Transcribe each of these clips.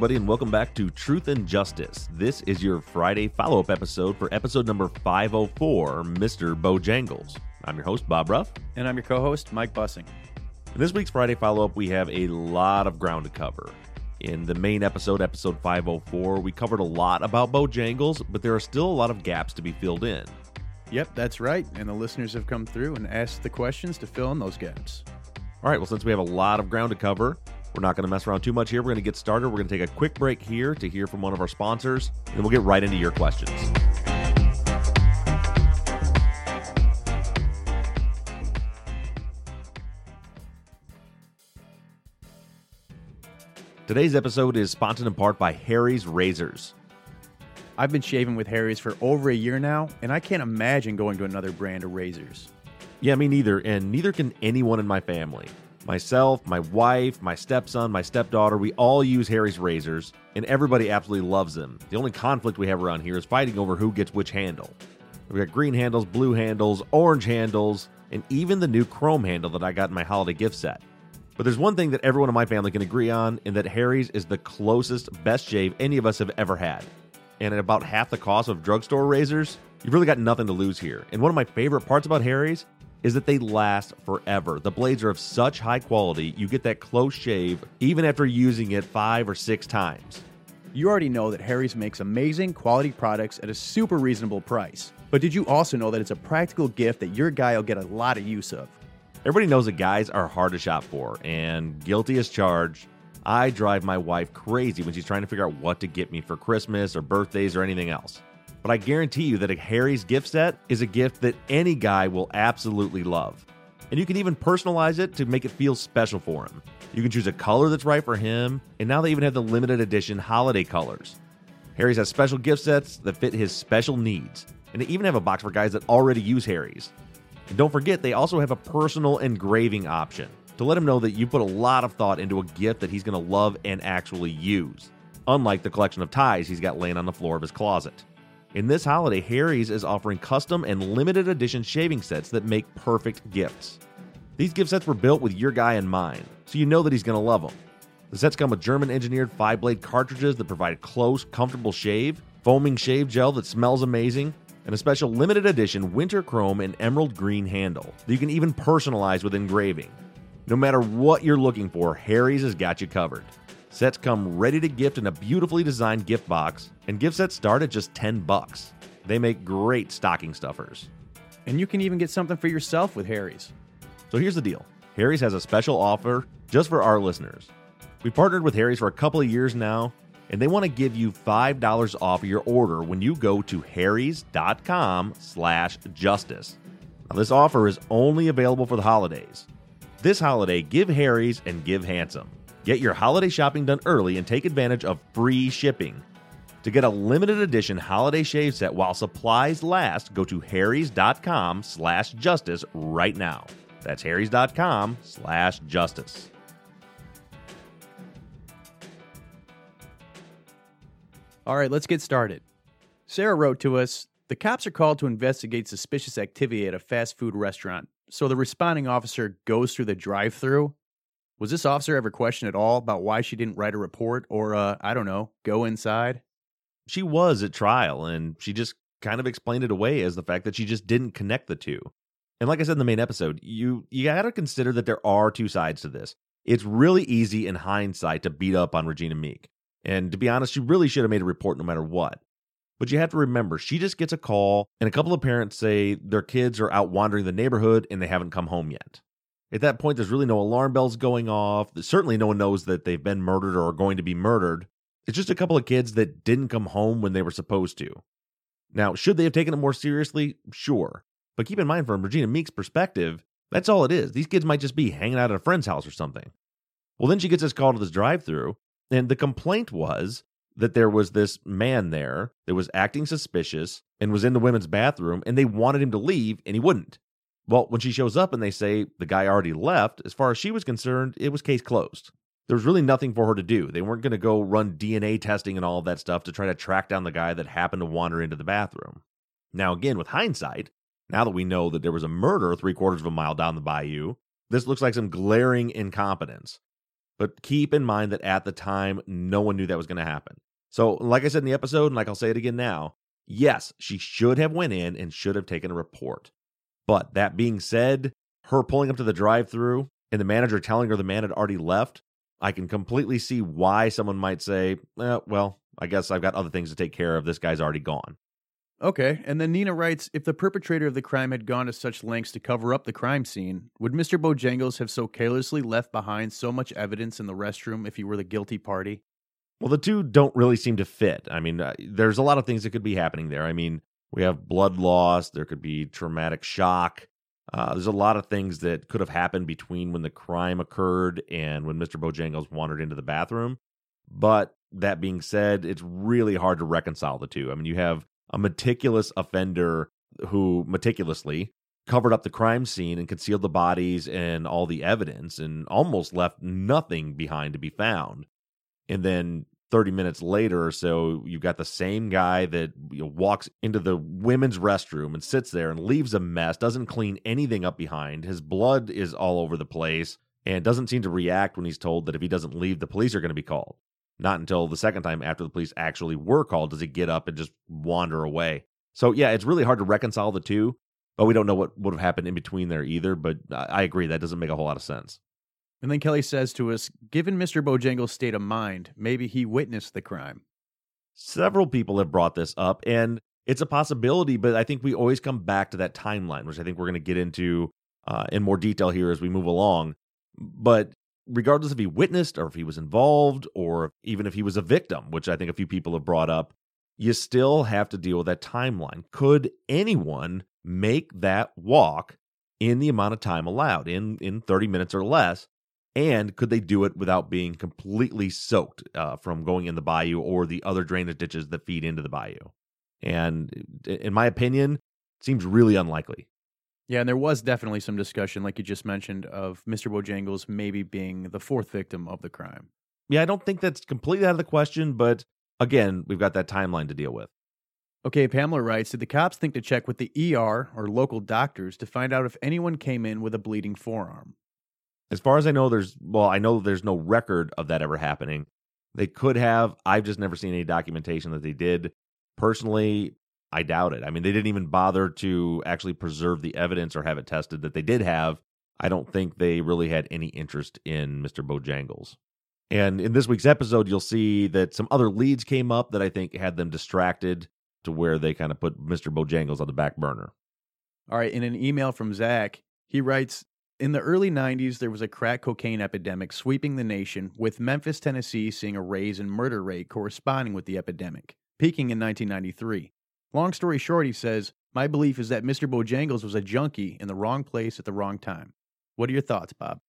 Everybody, and welcome back to Truth and Justice. This is your Friday follow up episode for episode number 504, Mr. Bojangles. I'm your host, Bob Ruff. And I'm your co host, Mike Bussing. In this week's Friday follow up, we have a lot of ground to cover. In the main episode, episode 504, we covered a lot about Bojangles, but there are still a lot of gaps to be filled in. Yep, that's right. And the listeners have come through and asked the questions to fill in those gaps. All right, well, since we have a lot of ground to cover, we're not going to mess around too much here. We're going to get started. We're going to take a quick break here to hear from one of our sponsors, and we'll get right into your questions. Today's episode is sponsored in part by Harry's Razors. I've been shaving with Harry's for over a year now, and I can't imagine going to another brand of razors. Yeah, me neither, and neither can anyone in my family. Myself, my wife, my stepson, my stepdaughter, we all use Harry's razors, and everybody absolutely loves them. The only conflict we have around here is fighting over who gets which handle. We've got green handles, blue handles, orange handles, and even the new chrome handle that I got in my holiday gift set. But there's one thing that everyone in my family can agree on, and that Harry's is the closest best shave any of us have ever had. And at about half the cost of drugstore razors, you've really got nothing to lose here. And one of my favorite parts about Harry's is that they last forever. The blades are of such high quality, you get that close shave even after using it five or six times. You already know that Harry's makes amazing quality products at a super reasonable price. But did you also know that it's a practical gift that your guy will get a lot of use of? Everybody knows that guys are hard to shop for, and guilty as charged. I drive my wife crazy when she's trying to figure out what to get me for Christmas or birthdays or anything else. But I guarantee you that a Harry's gift set is a gift that any guy will absolutely love. And you can even personalize it to make it feel special for him. You can choose a color that's right for him, and now they even have the limited edition holiday colors. Harry's has special gift sets that fit his special needs, and they even have a box for guys that already use Harry's. And don't forget, they also have a personal engraving option to let him know that you put a lot of thought into a gift that he's going to love and actually use, unlike the collection of ties he's got laying on the floor of his closet. In this holiday, Harry's is offering custom and limited edition shaving sets that make perfect gifts. These gift sets were built with your guy in mind, so you know that he's going to love them. The sets come with German engineered five blade cartridges that provide a close, comfortable shave, foaming shave gel that smells amazing, and a special limited edition winter chrome and emerald green handle that you can even personalize with engraving. No matter what you're looking for, Harry's has got you covered. Sets come ready to gift in a beautifully designed gift box, and gift sets start at just 10 bucks. They make great stocking stuffers. And you can even get something for yourself with Harry's. So here's the deal Harry's has a special offer just for our listeners. We've partnered with Harry's for a couple of years now, and they want to give you $5 off your order when you go to harrys.com slash justice. Now, this offer is only available for the holidays. This holiday, give Harry's and give handsome. Get your holiday shopping done early and take advantage of free shipping. To get a limited edition holiday shave set while supplies last, go to harrys.com slash justice right now. That's harrys.com slash justice. All right, let's get started. Sarah wrote to us The cops are called to investigate suspicious activity at a fast food restaurant. So the responding officer goes through the drive through. Was this officer ever questioned at all about why she didn't write a report or, uh, I don't know, go inside? She was at trial, and she just kind of explained it away as the fact that she just didn't connect the two. And like I said in the main episode, you you got to consider that there are two sides to this. It's really easy in hindsight to beat up on Regina Meek. And to be honest, she really should have made a report no matter what. But you have to remember, she just gets a call, and a couple of parents say their kids are out wandering the neighborhood and they haven't come home yet. At that point, there's really no alarm bells going off. Certainly, no one knows that they've been murdered or are going to be murdered. It's just a couple of kids that didn't come home when they were supposed to. Now, should they have taken it more seriously? Sure. But keep in mind, from Regina Meek's perspective, that's all it is. These kids might just be hanging out at a friend's house or something. Well, then she gets this call to this drive through, and the complaint was that there was this man there that was acting suspicious and was in the women's bathroom, and they wanted him to leave, and he wouldn't. Well, when she shows up and they say the guy already left, as far as she was concerned, it was case closed. There was really nothing for her to do. They weren't going to go run DNA testing and all of that stuff to try to track down the guy that happened to wander into the bathroom. Now, again, with hindsight, now that we know that there was a murder three quarters of a mile down the bayou, this looks like some glaring incompetence. But keep in mind that at the time, no one knew that was going to happen. So, like I said in the episode, and like I'll say it again now, yes, she should have went in and should have taken a report. But that being said, her pulling up to the drive-through and the manager telling her the man had already left, I can completely see why someone might say, eh, "Well, I guess I've got other things to take care of. This guy's already gone." Okay, and then Nina writes If the perpetrator of the crime had gone to such lengths to cover up the crime scene, would Mr. Bojangles have so carelessly left behind so much evidence in the restroom if he were the guilty party? Well, the two don't really seem to fit. I mean, uh, there's a lot of things that could be happening there. I mean, we have blood loss, there could be traumatic shock. Uh, there's a lot of things that could have happened between when the crime occurred and when Mr. Bojangles wandered into the bathroom. But that being said, it's really hard to reconcile the two. I mean, you have a meticulous offender who meticulously covered up the crime scene and concealed the bodies and all the evidence and almost left nothing behind to be found. And then 30 minutes later or so, you've got the same guy that you know, walks into the women's restroom and sits there and leaves a mess, doesn't clean anything up behind. His blood is all over the place and doesn't seem to react when he's told that if he doesn't leave, the police are going to be called. Not until the second time after the police actually were called does he get up and just wander away. So, yeah, it's really hard to reconcile the two, but we don't know what would have happened in between there either. But I agree, that doesn't make a whole lot of sense. And then Kelly says to us, given Mr. Bojangles' state of mind, maybe he witnessed the crime. Several people have brought this up, and it's a possibility, but I think we always come back to that timeline, which I think we're going to get into uh, in more detail here as we move along. But regardless if he witnessed or if he was involved or even if he was a victim, which I think a few people have brought up, you still have to deal with that timeline. Could anyone make that walk in the amount of time allowed, in, in 30 minutes or less? And could they do it without being completely soaked uh, from going in the bayou or the other drainage ditches that feed into the bayou? And in my opinion, seems really unlikely. Yeah, and there was definitely some discussion, like you just mentioned, of Mr. Bojangles maybe being the fourth victim of the crime. Yeah, I don't think that's completely out of the question, but again, we've got that timeline to deal with. Okay, Pamela writes Did the cops think to check with the ER or local doctors to find out if anyone came in with a bleeding forearm? As far as I know, there's, well, I know there's no record of that ever happening. They could have. I've just never seen any documentation that they did. Personally, I doubt it. I mean, they didn't even bother to actually preserve the evidence or have it tested that they did have. I don't think they really had any interest in Mr. Bojangles. And in this week's episode, you'll see that some other leads came up that I think had them distracted to where they kind of put Mr. Bojangles on the back burner. All right. In an email from Zach, he writes In the early 90s, there was a crack cocaine epidemic sweeping the nation, with Memphis, Tennessee seeing a raise in murder rate corresponding with the epidemic, peaking in 1993. Long story short, he says, My belief is that Mr. Bojangles was a junkie in the wrong place at the wrong time. What are your thoughts, Bob?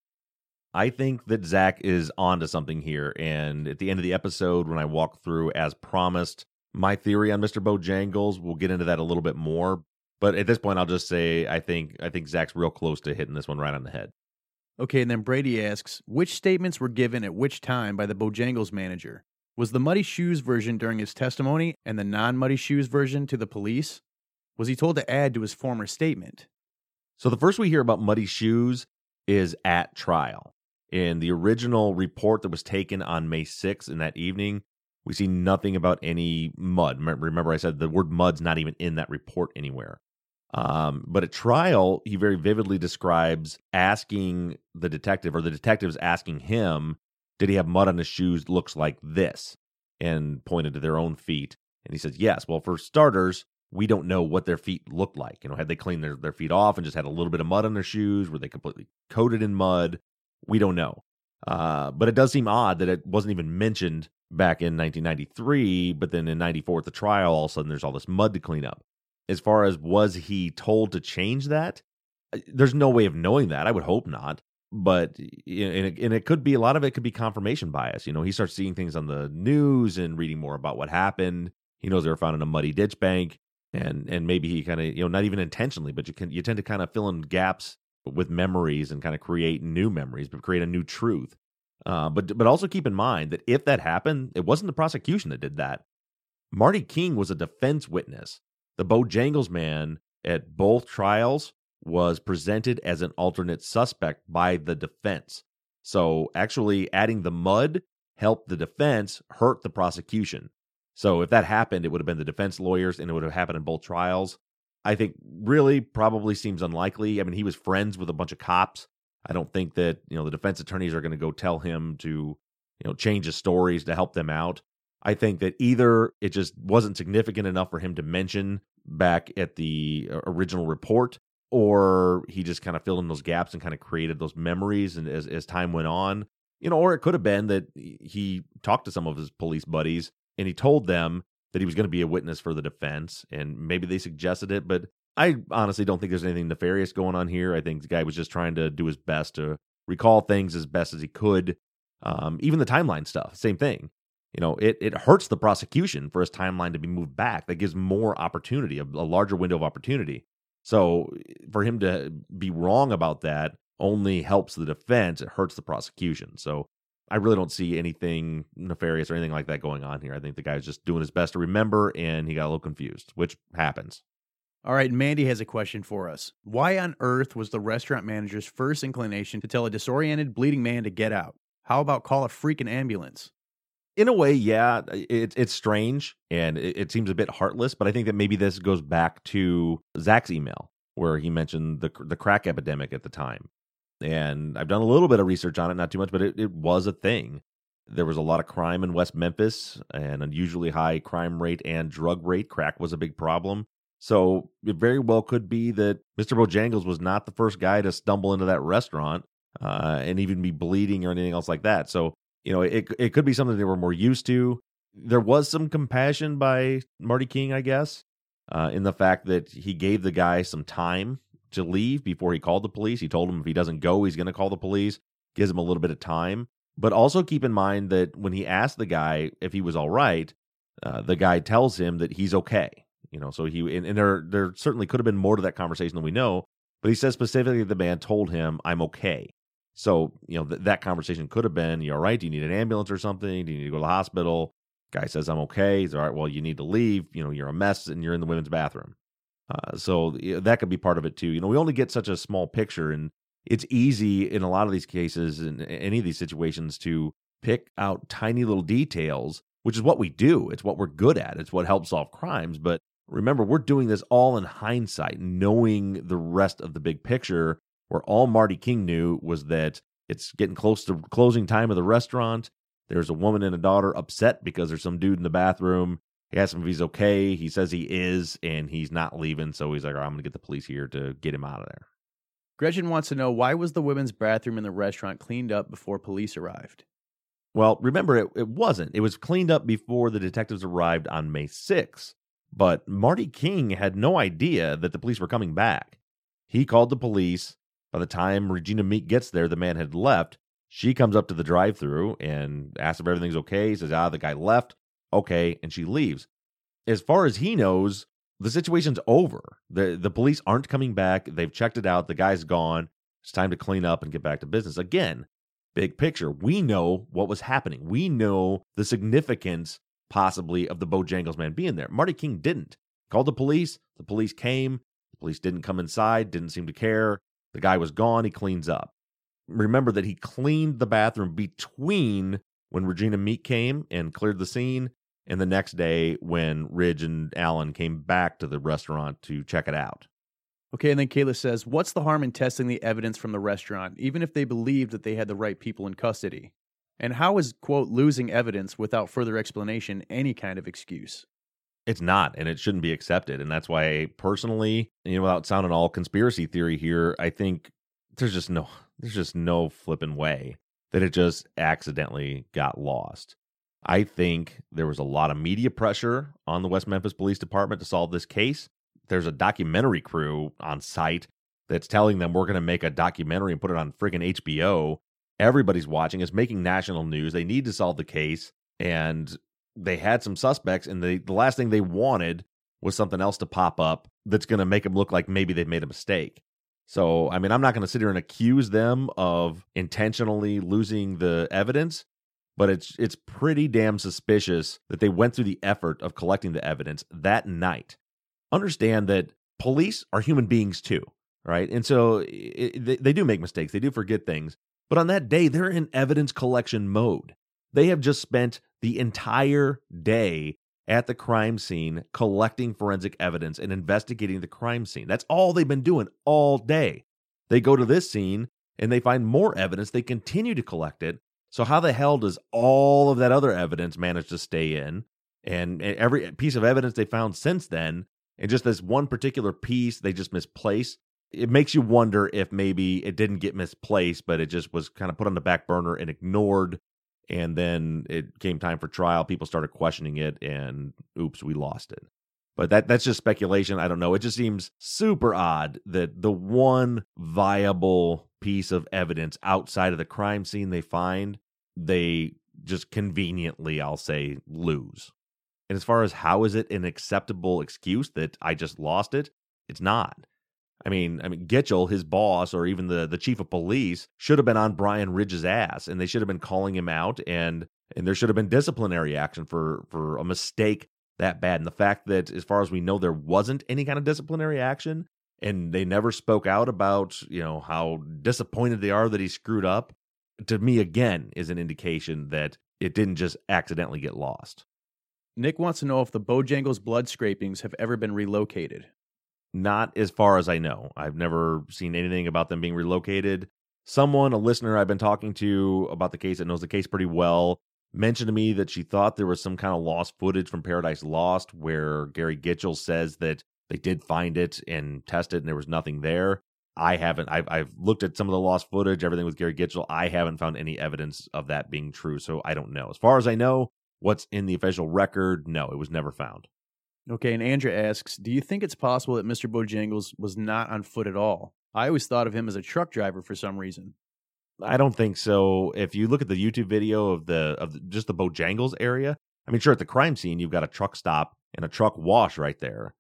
I think that Zach is onto something here. And at the end of the episode, when I walk through as promised, my theory on Mr. Bojangles, we'll get into that a little bit more. But at this point, I'll just say I think I think Zach's real close to hitting this one right on the head. Okay, and then Brady asks, which statements were given at which time by the Bojangles manager? Was the Muddy Shoes version during his testimony and the non Muddy Shoes version to the police? Was he told to add to his former statement? So the first we hear about Muddy Shoes is at trial. In the original report that was taken on May 6th in that evening, we see nothing about any mud. Remember, I said the word mud's not even in that report anywhere. Um, but at trial, he very vividly describes asking the detective, or the detectives asking him, did he have mud on his shoes? Looks like this, and pointed to their own feet. And he says, yes. Well, for starters, we don't know what their feet looked like. You know, had they cleaned their, their feet off and just had a little bit of mud on their shoes? Were they completely coated in mud? We don't know. Uh, but it does seem odd that it wasn't even mentioned back in 1993, but then in 94 at the trial, all of a sudden there's all this mud to clean up. As far as was he told to change that? Uh, there's no way of knowing that. I would hope not. But and it, and it could be a lot of it could be confirmation bias. You know, he starts seeing things on the news and reading more about what happened. He knows they were found in a muddy ditch bank, and and maybe he kind of you know not even intentionally, but you can you tend to kind of fill in gaps with memories and kind of create new memories, but create a new truth. Uh, but but also keep in mind that if that happened, it wasn't the prosecution that did that. Marty King was a defense witness. The Bojangles man at both trials was presented as an alternate suspect by the defense. So actually adding the mud helped the defense hurt the prosecution. So if that happened, it would have been the defense lawyers and it would have happened in both trials. I think really probably seems unlikely. I mean, he was friends with a bunch of cops. I don't think that, you know, the defense attorneys are going to go tell him to, you know, change his stories to help them out. I think that either it just wasn't significant enough for him to mention back at the uh, original report, or he just kind of filled in those gaps and kind of created those memories and as, as time went on. You know, or it could have been that he talked to some of his police buddies and he told them that he was going to be a witness for the defense, and maybe they suggested it, but I honestly don't think there's anything nefarious going on here. I think the guy was just trying to do his best to recall things as best as he could. Um, even the timeline stuff, same thing. You know, it it hurts the prosecution for his timeline to be moved back. That gives more opportunity, a, a larger window of opportunity. So for him to be wrong about that only helps the defense. It hurts the prosecution. So I really don't see anything nefarious or anything like that going on here. I think the guy's just doing his best to remember and he got a little confused, which happens. All right, Mandy has a question for us. Why on earth was the restaurant manager's first inclination to tell a disoriented, bleeding man to get out? How about call a freaking ambulance? In a way, yeah, it, it's strange and it, it seems a bit heartless, but I think that maybe this goes back to Zach's email where he mentioned the the crack epidemic at the time and I've done a little bit of research on it, not too much, but it, it was a thing. There was a lot of crime in West Memphis, an unusually high crime rate and drug rate. Crack was a big problem. So it very well could be that Mr. Bojangles was not the first guy to stumble into that restaurant uh, and even be bleeding or anything else like that. So, you know, it, it could be something they were more used to. There was some compassion by Marty King, I guess, uh, in the fact that he gave the guy some time to leave before he called the police. He told him if he doesn't go, he's going to call the police, gives him a little bit of time. But also keep in mind that when he asked the guy if he was all right, uh, the guy tells him that he's okay. You know, so he and, and there there certainly could have been more to that conversation than we know. But he says specifically the man told him, "I'm okay." So you know th- that conversation could have been, "You all right? Do you need an ambulance or something? Do you need to go to the hospital?" Guy says, "I'm okay." He's all right. Well, you need to leave. You know, you're a mess and you're in the women's bathroom. Uh, so that could be part of it too. You know, we only get such a small picture, and it's easy in a lot of these cases, in any of these situations, to pick out tiny little details, which is what we do. It's what we're good at. It's what helps solve crimes. But remember, we're doing this all in hindsight, knowing the rest of the big picture. Where all Marty King knew was that it's getting close to closing time of the restaurant. There's a woman and a daughter upset because there's some dude in the bathroom he asks him if he's okay. He says he is, and he's not leaving. So he's like, right, I'm going to get the police here to get him out of there. Gretchen wants to know why was the women's bathroom in the restaurant cleaned up before police arrived? Well, remember, it, it wasn't. It was cleaned up before the detectives arrived on May 6th. But Marty King had no idea that the police were coming back. He called the police. By the time Regina Meek gets there, the man had left. She comes up to the drive through and asks if everything's okay. He says, ah, the guy left okay, and she leaves. As far as he knows, the situation's over. The the police aren't coming back. They've checked it out. The guy's gone. It's time to clean up and get back to business. Again, big picture. We know what was happening. We know the significance possibly of the Bojangles man being there. Marty King didn't. Called the police. The police came. The police didn't come inside, didn't seem to care. The guy was gone. He cleans up. remember that he cleaned the bathroom between when Regina Meek came and cleared the scene and the next day when Ridge and Allen came back to the restaurant to check it out. Okay, and then Kayla says, What's the harm in testing the evidence from the restaurant, even if they believed that they had the right people in custody? And how is, quote, losing evidence without further explanation any kind of excuse? It's not, and it shouldn't be accepted. And that's why, personally, you know, without sounding all conspiracy theory here, I think there's just no, there's just no flipping way that it just accidentally got lost. I think there was a lot of media pressure on the West Memphis Police Department to solve this case. There's a documentary crew on site that's telling them we're going to make a documentary and put it on friggin' HBO. Everybody's watching. It's making national news. They need to solve the case. And they had some suspects, and they, the last thing they wanted was something else to pop up that's going to make them look like maybe they've made a mistake. So, I mean, I'm not going to sit here and accuse them of intentionally losing the evidence, but it's it's pretty damn suspicious that they went through the effort of collecting the evidence that night. Understand that police are human beings too, right? And so it, they, they do make mistakes, they do forget things, but on that day they're in evidence collection mode. They have just spent the entire day at the crime scene collecting forensic evidence and investigating the crime scene. That's all they've been doing all day. They go to this scene and they find more evidence. They continue to collect it. So, how the hell does all of that other evidence manage to stay in? And every piece of evidence they found since then, and just this one particular piece they just misplaced, it makes you wonder if maybe it didn't get misplaced, but it just was kind of put on the back burner and ignored and then it came time for trial people started questioning it and oops we lost it. But that that's just speculation i don't know. It just seems super odd that the one viable piece of evidence outside of the crime scene they find they just conveniently i'll say lose. And as far as how is it an acceptable excuse that i just lost it? It's not I mean, I mean, Gitchell, his boss, or even the the chief of police, should have been on Brian Ridge's ass, and they should have been calling him out, and and there should have been disciplinary action for for a mistake that bad. And the fact that, as far as we know, there wasn't any kind of disciplinary action, and they never spoke out about you know how disappointed they are that he screwed up, to me again is an indication that it didn't just accidentally get lost. Nick wants to know if the Bojangles blood scrapings have ever been relocated. Not as far as I know. I've never seen anything about them being relocated. Someone, a listener I've been talking to about the case that knows the case pretty well, mentioned to me that she thought there was some kind of lost footage from Paradise Lost where Gary Gitchell says that they did find it and test it and there was nothing there. I haven't. I've, I've looked at some of the lost footage, everything with Gary Gitchell. I haven't found any evidence of that being true, so I don't know. As far as I know, what's in the official record, no, it was never found. Okay, and Andrea asks, do you think it's possible that Mr. Bojangles was not on foot at all? I always thought of him as a truck driver for some reason. I don't think so. If you look at the YouTube video of the of the, just the Bojangles area, I mean, sure, at the crime scene, you've got a truck stop and a truck wash right there.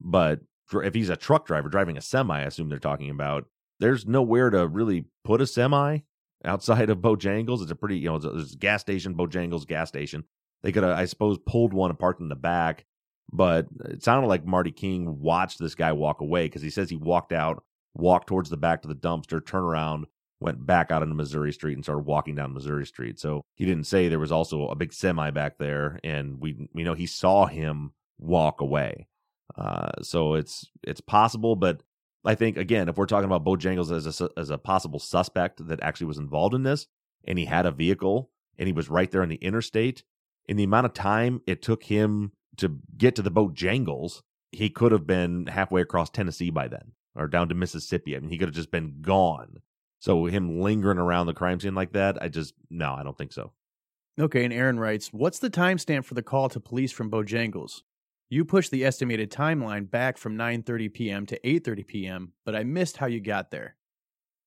But if he's a truck driver driving a semi, I assume they're talking about, there's nowhere to really put a semi outside of Bojangles. It's a pretty, you know, there's a gas station, Bojangles gas station. They could have, I suppose, pulled one apart in the back but it sounded like Marty King watched this guy walk away because he says he walked out, walked towards the back to the dumpster, turned around, went back out into Missouri Street and started walking down Missouri Street. So he didn't say there was also a big semi back there, and we we know he saw him walk away. Uh, so it's it's possible, but I think again, if we're talking about Bojangles as a as a possible suspect that actually was involved in this, and he had a vehicle and he was right there on the interstate, in the amount of time it took him to get to the Bojangles, he could have been halfway across Tennessee by then or down to Mississippi. I mean, he could have just been gone. So him lingering around the crime scene like that, I just no, I don't think so. Okay, and Aaron writes, "What's the timestamp for the call to police from Bojangles? You pushed the estimated timeline back from 9:30 p.m. to 8:30 p.m., but I missed how you got there."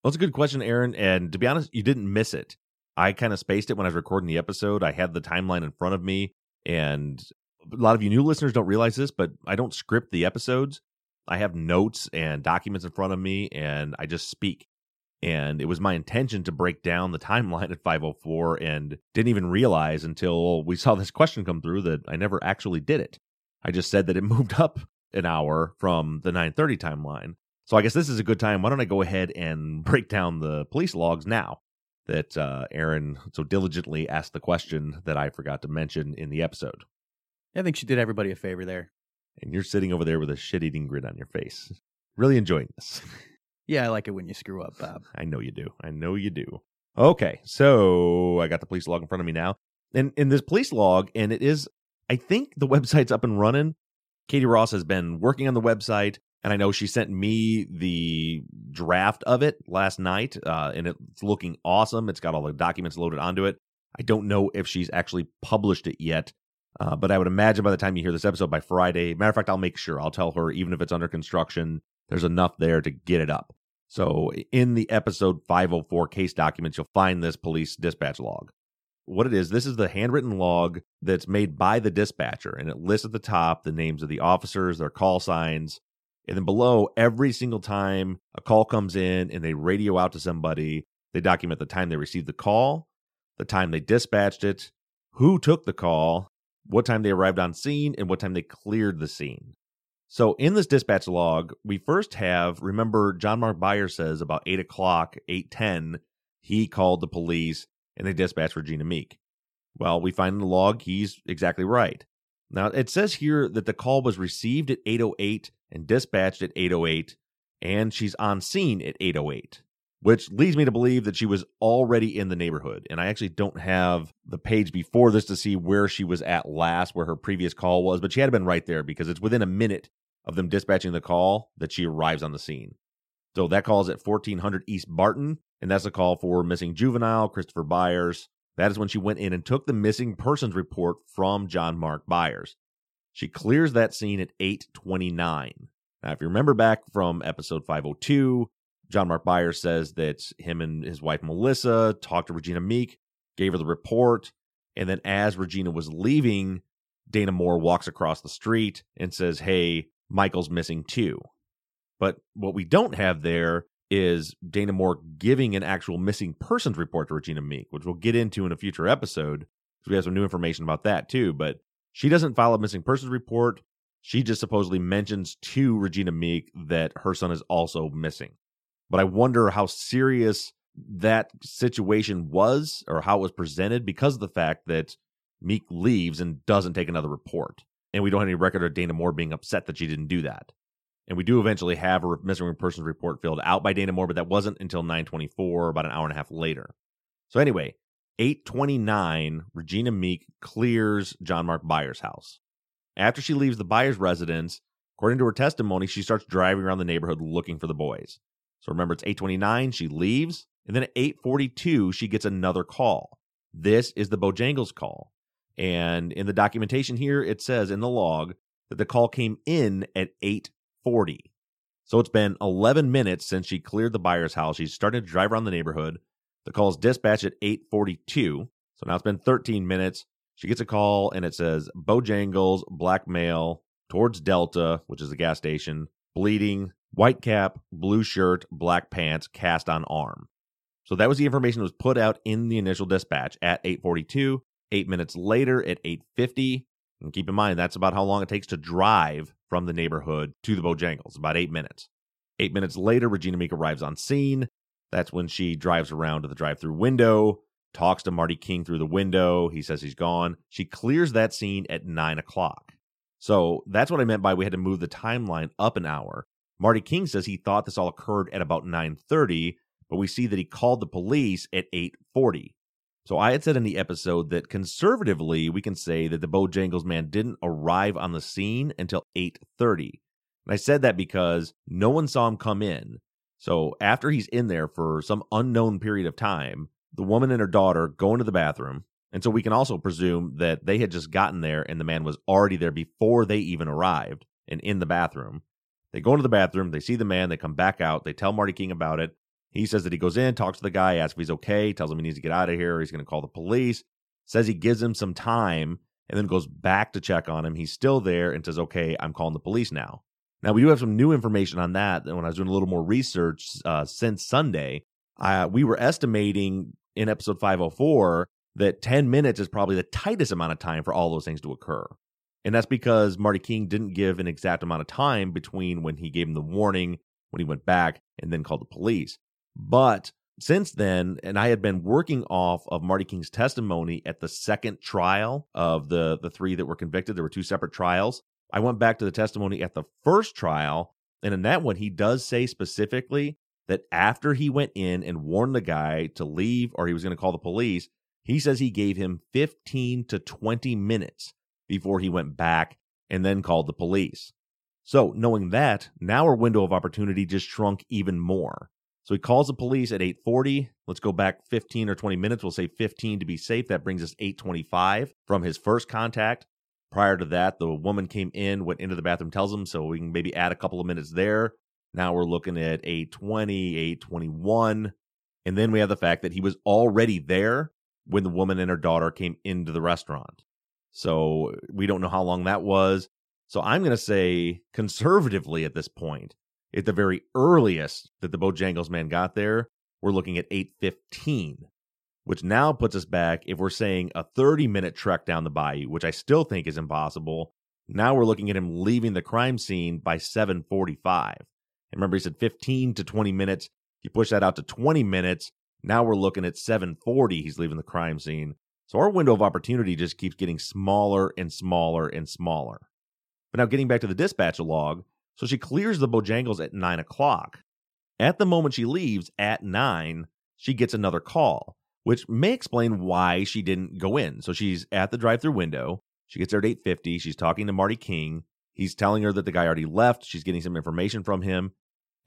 Well, that's a good question, Aaron. And to be honest, you didn't miss it. I kind of spaced it when I was recording the episode. I had the timeline in front of me, and a lot of you new listeners don't realize this, but I don't script the episodes. I have notes and documents in front of me, and I just speak. And it was my intention to break down the timeline at 504 and didn't even realize until we saw this question come through that I never actually did it. I just said that it moved up an hour from the 930 timeline. So I guess this is a good time. Why don't I go ahead and break down the police logs now that uh, Aaron so diligently asked the question that I forgot to mention in the episode. I think she did everybody a favor there. And you're sitting over there with a shit eating grin on your face. Really enjoying this. Yeah, I like it when you screw up, Bob. I know you do. I know you do. Okay, so I got the police log in front of me now. And in this police log, and it is, I think the website's up and running. Katie Ross has been working on the website, and I know she sent me the draft of it last night, uh, and it's looking awesome. It's got all the documents loaded onto it. I don't know if she's actually published it yet, uh, but I would imagine by the time you hear this episode by Friday, matter of fact, I'll make sure. I'll tell her, even if it's under construction, there's enough there to get it up. So in the episode 504 case documents, you'll find this police dispatch log. What it is, this is the handwritten log that's made by the dispatcher, and it lists at the top the names of the officers, their call signs, and then below, every single time a call comes in and they radio out to somebody, they document the time they received the call, the time they dispatched it, who took the call, what time they arrived on scene, and what time they cleared the scene. So in this dispatch log, we first have remember John Mark Byers says about eight o'clock, eight ten, he called the police and they dispatched Regina Meek. Well, we find in the log he's exactly right. Now it says here that the call was received at 808 and dispatched at 808 and she's on scene at 808 which leads me to believe that she was already in the neighborhood. And I actually don't have the page before this to see where she was at last, where her previous call was, but she had been right there because it's within a minute of them dispatching the call that she arrives on the scene. So that call is at 1400 East Barton, and that's a call for missing juvenile Christopher Byers. That is when she went in and took the missing persons report from John Mark Byers. She clears that scene at 829. Now, if you remember back from episode 502, John Mark Byers says that him and his wife Melissa talked to Regina Meek, gave her the report, and then as Regina was leaving, Dana Moore walks across the street and says, Hey, Michael's missing too. But what we don't have there is Dana Moore giving an actual missing persons report to Regina Meek, which we'll get into in a future episode because we have some new information about that too. But she doesn't file a missing persons report. She just supposedly mentions to Regina Meek that her son is also missing. But I wonder how serious that situation was or how it was presented because of the fact that Meek leaves and doesn't take another report. And we don't have any record of Dana Moore being upset that she didn't do that. And we do eventually have a missing persons report filled out by Dana Moore, but that wasn't until 924, about an hour and a half later. So anyway, 829, Regina Meek clears John Mark Byers' house. After she leaves the Byers residence, according to her testimony, she starts driving around the neighborhood looking for the boys. So remember, it's 829. She leaves. And then at 842, she gets another call. This is the Bojangles call. And in the documentation here, it says in the log that the call came in at 840. So it's been 11 minutes since she cleared the Byers' house. She's starting to drive around the neighborhood. The call is dispatched at 842. So now it's been 13 minutes. She gets a call and it says Bojangles, black male, towards Delta, which is the gas station, bleeding, white cap, blue shirt, black pants, cast on arm. So that was the information that was put out in the initial dispatch at 842. Eight minutes later at 850. And keep in mind, that's about how long it takes to drive from the neighborhood to the Bojangles, about eight minutes. Eight minutes later, Regina Meek arrives on scene. That's when she drives around to the drive through window, talks to Marty King through the window. He says he's gone. She clears that scene at nine o'clock. So that's what I meant by we had to move the timeline up an hour. Marty King says he thought this all occurred at about 9:30, but we see that he called the police at 8:40. So I had said in the episode that conservatively we can say that the Bojangles man didn't arrive on the scene until 8:30. And I said that because no one saw him come in. So after he's in there for some unknown period of time, the woman and her daughter go into the bathroom. And so we can also presume that they had just gotten there and the man was already there before they even arrived and in the bathroom. They go into the bathroom, they see the man, they come back out, they tell Marty King about it. He says that he goes in, talks to the guy, asks if he's okay, tells him he needs to get out of here, he's going to call the police, says he gives him some time, and then goes back to check on him. He's still there and says, okay, I'm calling the police now. Now, we do have some new information on that. And when I was doing a little more research uh, since Sunday, uh, we were estimating in episode 504 that 10 minutes is probably the tightest amount of time for all those things to occur. And that's because Marty King didn't give an exact amount of time between when he gave him the warning when he went back and then called the police. But since then, and I had been working off of Marty King's testimony at the second trial of the, the three that were convicted. There were two separate trials. I went back to the testimony at the first trial, and in that one, he does say specifically that after he went in and warned the guy to leave or he was going to call the police, he says he gave him 15 to 20 minutes before he went back and then called the police. So, knowing that, now our window of opportunity just shrunk even more. So he calls the police at 8:40. Let's go back 15 or 20 minutes. We'll say 15 to be safe. That brings us 8:25 from his first contact. Prior to that, the woman came in, went into the bathroom, tells him, so we can maybe add a couple of minutes there. Now we're looking at 8:20, 8:21, and then we have the fact that he was already there when the woman and her daughter came into the restaurant. So we don't know how long that was. So I'm going to say conservatively at this point, at the very earliest that the Bojangles man got there, we're looking at 8:15, which now puts us back if we're saying a 30-minute trek down the bayou, which I still think is impossible. Now we're looking at him leaving the crime scene by 7:45. And remember he said 15 to 20 minutes. You push that out to 20 minutes, now we're looking at 7:40 he's leaving the crime scene. So our window of opportunity just keeps getting smaller and smaller and smaller. But now getting back to the dispatch log, so she clears the Bojangles at 9 o'clock. At the moment she leaves, at 9, she gets another call, which may explain why she didn't go in. So she's at the drive through window. She gets there at 8.50. She's talking to Marty King. He's telling her that the guy already left. She's getting some information from him.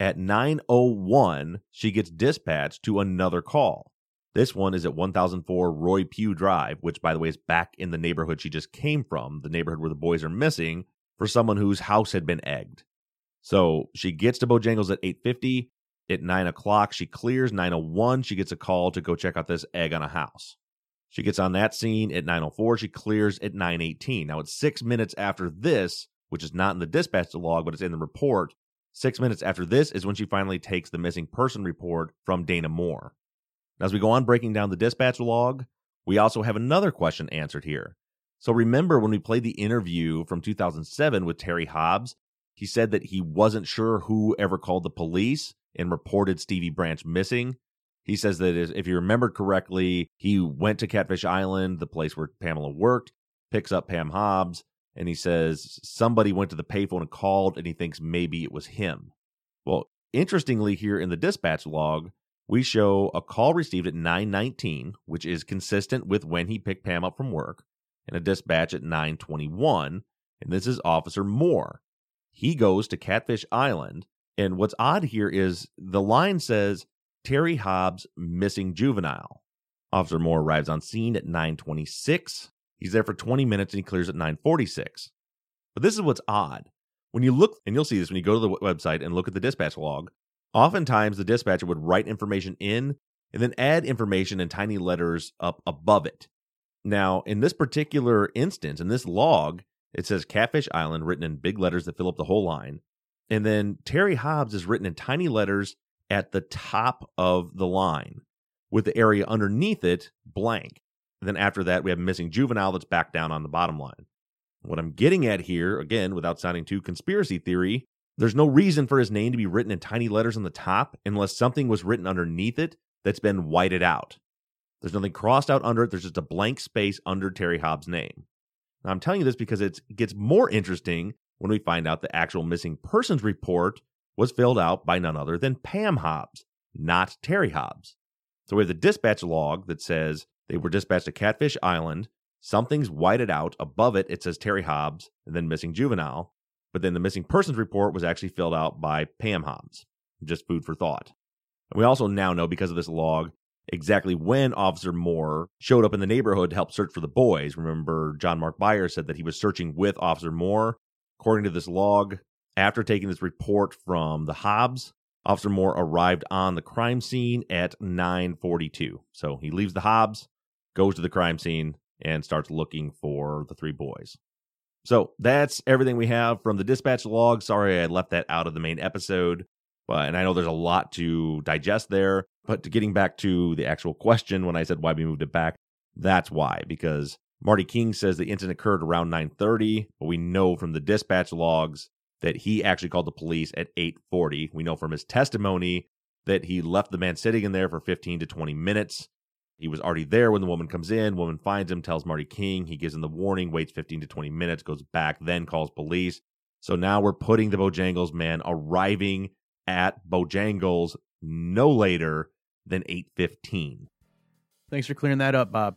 At 9.01, she gets dispatched to another call. This one is at 1004 Roy Pugh Drive, which, by the way, is back in the neighborhood she just came from, the neighborhood where the boys are missing, for someone whose house had been egged. So she gets to Bojangles at 850. At 9 o'clock, she clears. 901, she gets a call to go check out this egg on a house. She gets on that scene at 904. She clears at 918. Now it's six minutes after this, which is not in the dispatch log, but it's in the report. Six minutes after this is when she finally takes the missing person report from Dana Moore. As we go on breaking down the dispatch log, we also have another question answered here. So remember when we played the interview from 2007 with Terry Hobbs he said that he wasn't sure who ever called the police and reported Stevie Branch missing. He says that if you remember correctly, he went to Catfish Island, the place where Pamela worked, picks up Pam Hobbs, and he says somebody went to the payphone and called, and he thinks maybe it was him. Well, interestingly, here in the dispatch log, we show a call received at 9:19, which is consistent with when he picked Pam up from work, and a dispatch at 9:21, and this is Officer Moore. He goes to Catfish Island. And what's odd here is the line says Terry Hobbs missing juvenile. Officer Moore arrives on scene at 926. He's there for 20 minutes and he clears at 946. But this is what's odd. When you look, and you'll see this when you go to the website and look at the dispatch log, oftentimes the dispatcher would write information in and then add information in tiny letters up above it. Now, in this particular instance, in this log, it says Catfish Island written in big letters that fill up the whole line. And then Terry Hobbs is written in tiny letters at the top of the line, with the area underneath it blank. And then after that, we have missing juvenile that's back down on the bottom line. What I'm getting at here, again, without sounding too conspiracy theory, there's no reason for his name to be written in tiny letters on the top unless something was written underneath it that's been whited out. There's nothing crossed out under it, there's just a blank space under Terry Hobbs' name. Now, I'm telling you this because it gets more interesting when we find out the actual missing persons report was filled out by none other than Pam Hobbs, not Terry Hobbs. So we have the dispatch log that says they were dispatched to Catfish Island. Something's whited out. Above it, it says Terry Hobbs and then missing juvenile. But then the missing persons report was actually filled out by Pam Hobbs. Just food for thought. And we also now know because of this log exactly when Officer Moore showed up in the neighborhood to help search for the boys. Remember, John Mark Byer said that he was searching with Officer Moore. According to this log, after taking this report from the Hobbs, Officer Moore arrived on the crime scene at 9:42. So he leaves the Hobbs, goes to the crime scene, and starts looking for the three boys. So that's everything we have from the dispatch log. Sorry I left that out of the main episode. But and I know there's a lot to digest there. But to getting back to the actual question, when I said why we moved it back, that's why because Marty King says the incident occurred around 9:30, but we know from the dispatch logs that he actually called the police at 8:40. We know from his testimony that he left the man sitting in there for 15 to 20 minutes. He was already there when the woman comes in. Woman finds him, tells Marty King. He gives him the warning, waits 15 to 20 minutes, goes back, then calls police. So now we're putting the Bojangles man arriving at Bojangles no later than 8:15. Thanks for clearing that up, Bob.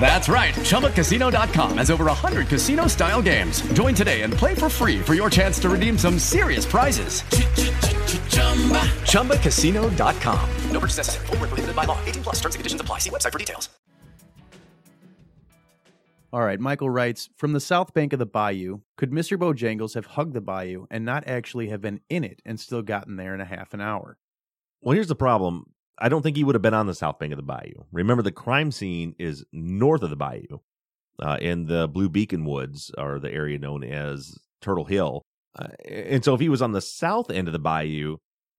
That's right. ChumbaCasino.com has over 100 casino style games. Join today and play for free for your chance to redeem some serious prizes. ChumbaCasino.com. No purchase necessary. Full prohibited by law. 18 plus terms and conditions apply. See website for details. All right. Michael writes From the south bank of the bayou, could Mr. Bojangles have hugged the bayou and not actually have been in it and still gotten there in a half an hour? Well, here's the problem. I don't think he would have been on the south bank of the bayou. Remember, the crime scene is north of the bayou, uh, in the Blue Beacon Woods, or the area known as Turtle Hill. Uh, and so, if he was on the south end of the bayou,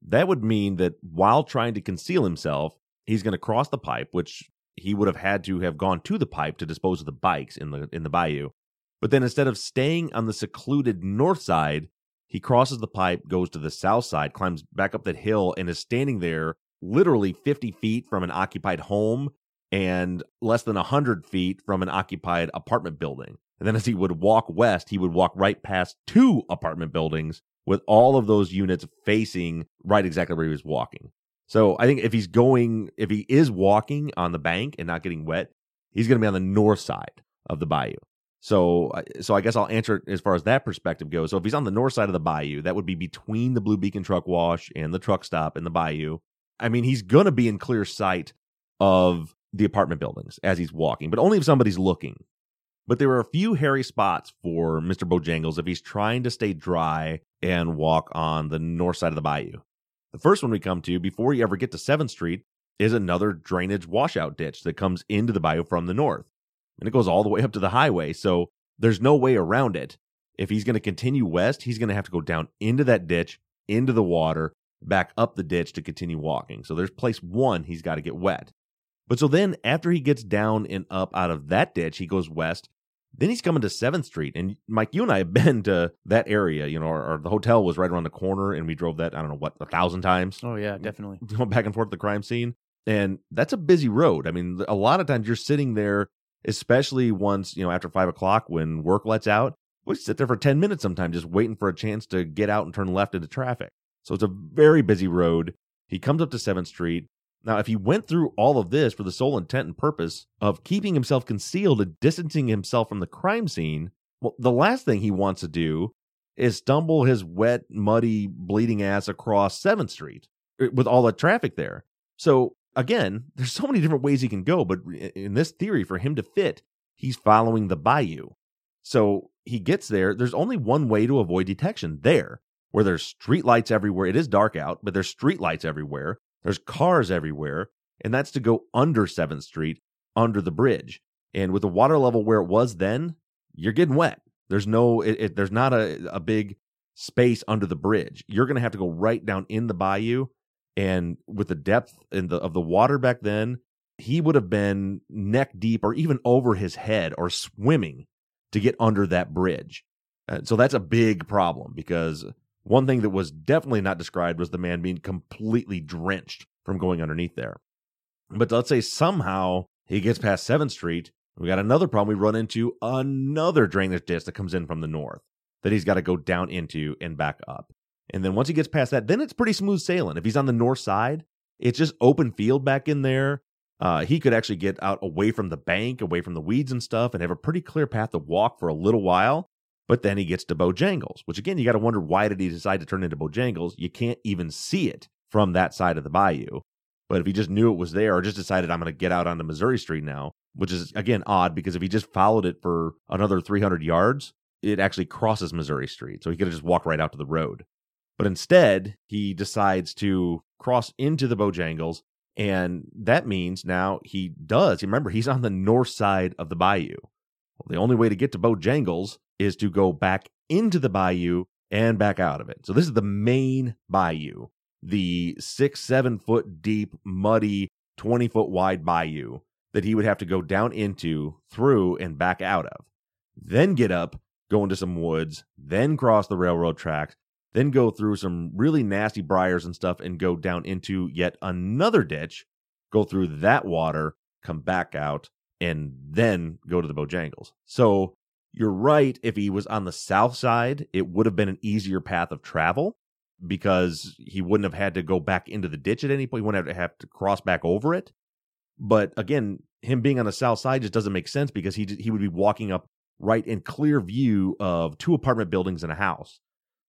that would mean that while trying to conceal himself, he's going to cross the pipe, which he would have had to have gone to the pipe to dispose of the bikes in the in the bayou. But then, instead of staying on the secluded north side, he crosses the pipe, goes to the south side, climbs back up that hill, and is standing there literally 50 feet from an occupied home and less than 100 feet from an occupied apartment building. And then as he would walk west, he would walk right past two apartment buildings with all of those units facing right exactly where he was walking. So I think if he's going, if he is walking on the bank and not getting wet, he's going to be on the north side of the bayou. So, uh, so I guess I'll answer as far as that perspective goes. So if he's on the north side of the bayou, that would be between the Blue Beacon truck wash and the truck stop in the bayou. I mean, he's going to be in clear sight of the apartment buildings as he's walking, but only if somebody's looking. But there are a few hairy spots for Mr. Bojangles if he's trying to stay dry and walk on the north side of the bayou. The first one we come to before you ever get to 7th Street is another drainage washout ditch that comes into the bayou from the north. And it goes all the way up to the highway, so there's no way around it. If he's going to continue west, he's going to have to go down into that ditch, into the water, back up the ditch to continue walking. So there's place one, he's got to get wet. But so then after he gets down and up out of that ditch, he goes west. Then he's coming to 7th Street. And Mike, you and I have been to that area. You know, our, our, the hotel was right around the corner and we drove that, I don't know, what, a thousand times? Oh, yeah, definitely. Going back and forth to the crime scene. And that's a busy road. I mean, a lot of times you're sitting there, especially once, you know, after five o'clock when work lets out. We sit there for 10 minutes sometimes just waiting for a chance to get out and turn left into traffic. So it's a very busy road. He comes up to 7th Street. Now, if he went through all of this for the sole intent and purpose of keeping himself concealed and distancing himself from the crime scene, well, the last thing he wants to do is stumble his wet, muddy, bleeding ass across 7th Street eh, with all the traffic there. So, again, there's so many different ways he can go, but in this theory, for him to fit, he's following the bayou. So he gets there. There's only one way to avoid detection there, where there's street lights everywhere. It is dark out, but there's street lights everywhere. There's cars everywhere, and that's to go under 7th Street, under the bridge. And with the water level where it was then, you're getting wet. There's no, it, it, there's not a, a big space under the bridge. You're going to have to go right down in the bayou. And with the depth in the, of the water back then, he would have been neck deep or even over his head or swimming to get under that bridge. Uh, so that's a big problem because one thing that was definitely not described was the man being completely drenched from going underneath there. But let's say somehow he gets past 7th Street. We got another problem. We run into another drainage ditch that comes in from the north that he's got to go down into and back up. And then once he gets past that, then it's pretty smooth sailing. If he's on the north side, it's just open field back in there. Uh, he could actually get out away from the bank, away from the weeds and stuff, and have a pretty clear path to walk for a little while. But then he gets to Bojangles, which again, you got to wonder why did he decide to turn into Bojangles? You can't even see it from that side of the bayou. But if he just knew it was there or just decided I'm going to get out onto Missouri Street now, which is again odd because if he just followed it for another 300 yards, it actually crosses Missouri Street. So he could have just walked right out to the road. But instead, he decides to cross into the Bojangles. And that means now he does. Remember, he's on the north side of the bayou. Well, the only way to get to Bojangles is to go back into the bayou and back out of it. So this is the main bayou, the six, seven foot deep, muddy, 20 foot wide bayou that he would have to go down into, through, and back out of. Then get up, go into some woods, then cross the railroad tracks, then go through some really nasty briars and stuff and go down into yet another ditch, go through that water, come back out, and then go to the Bojangles. So you're right. If he was on the south side, it would have been an easier path of travel because he wouldn't have had to go back into the ditch at any point. He wouldn't have to, have to cross back over it. But again, him being on the south side just doesn't make sense because he he would be walking up right in clear view of two apartment buildings and a house.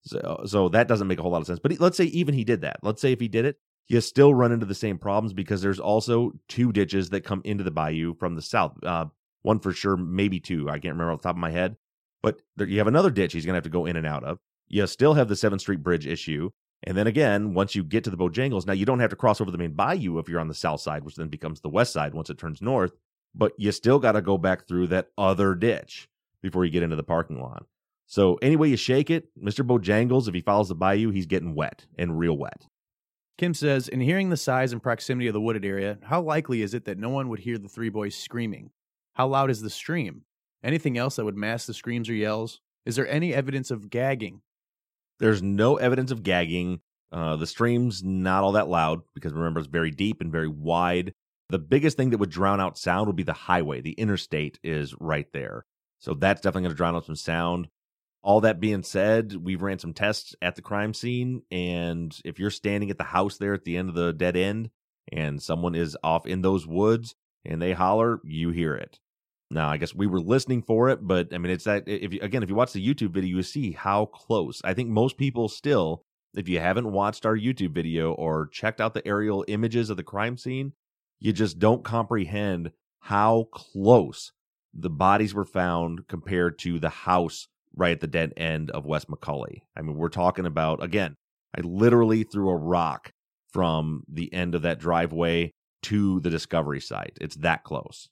So so that doesn't make a whole lot of sense. But he, let's say even he did that. Let's say if he did it, you still run into the same problems because there's also two ditches that come into the bayou from the south. Uh, one for sure, maybe two. I can't remember off the top of my head. But there, you have another ditch he's going to have to go in and out of. You still have the 7th Street Bridge issue. And then again, once you get to the Bojangles, now you don't have to cross over the main bayou if you're on the south side, which then becomes the west side once it turns north. But you still got to go back through that other ditch before you get into the parking lot. So, any way you shake it, Mr. Bojangles, if he follows the bayou, he's getting wet and real wet. Kim says, in hearing the size and proximity of the wooded area, how likely is it that no one would hear the three boys screaming? How loud is the stream? Anything else that would mask the screams or yells? Is there any evidence of gagging? There's no evidence of gagging. Uh, the stream's not all that loud because remember, it's very deep and very wide. The biggest thing that would drown out sound would be the highway. The interstate is right there. So that's definitely going to drown out some sound. All that being said, we ran some tests at the crime scene. And if you're standing at the house there at the end of the dead end and someone is off in those woods and they holler, you hear it. Now, I guess we were listening for it, but I mean, it's that if you, again, if you watch the YouTube video, you see how close. I think most people still, if you haven't watched our YouTube video or checked out the aerial images of the crime scene, you just don't comprehend how close the bodies were found compared to the house right at the dead end of West McCully. I mean, we're talking about, again, I literally threw a rock from the end of that driveway to the discovery site. It's that close.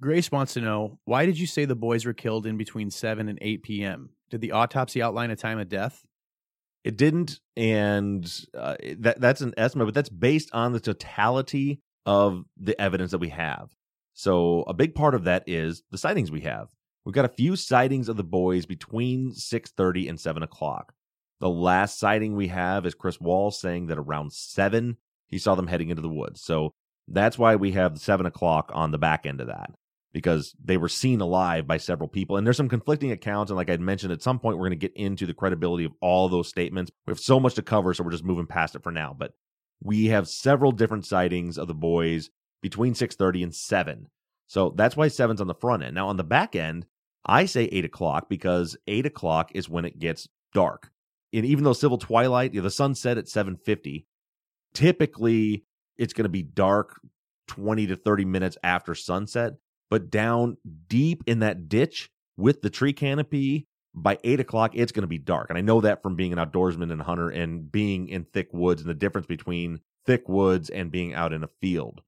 Grace wants to know why did you say the boys were killed in between 7 and 8 p.m.? Did the autopsy outline a time of death? It didn't, and uh, that that's an estimate, but that's based on the totality of the evidence that we have. So a big part of that is the sightings we have. We've got a few sightings of the boys between 6:30 and 7 o'clock. The last sighting we have is Chris Wall saying that around seven he saw them heading into the woods. So that's why we have seven o'clock on the back end of that because they were seen alive by several people. And there's some conflicting accounts. And like I'd mentioned, at some point, we're going to get into the credibility of all those statements. We have so much to cover, so we're just moving past it for now. But we have several different sightings of the boys between 6.30 and 7. So that's why 7's on the front end. Now, on the back end, I say 8 o'clock because 8 o'clock is when it gets dark. And even though civil twilight, you know, the sun set at 7.50, typically it's going to be dark 20 to 30 minutes after sunset but down deep in that ditch with the tree canopy by eight o'clock, it's going to be dark. And I know that from being an outdoorsman and hunter and being in thick woods and the difference between thick woods and being out in a field.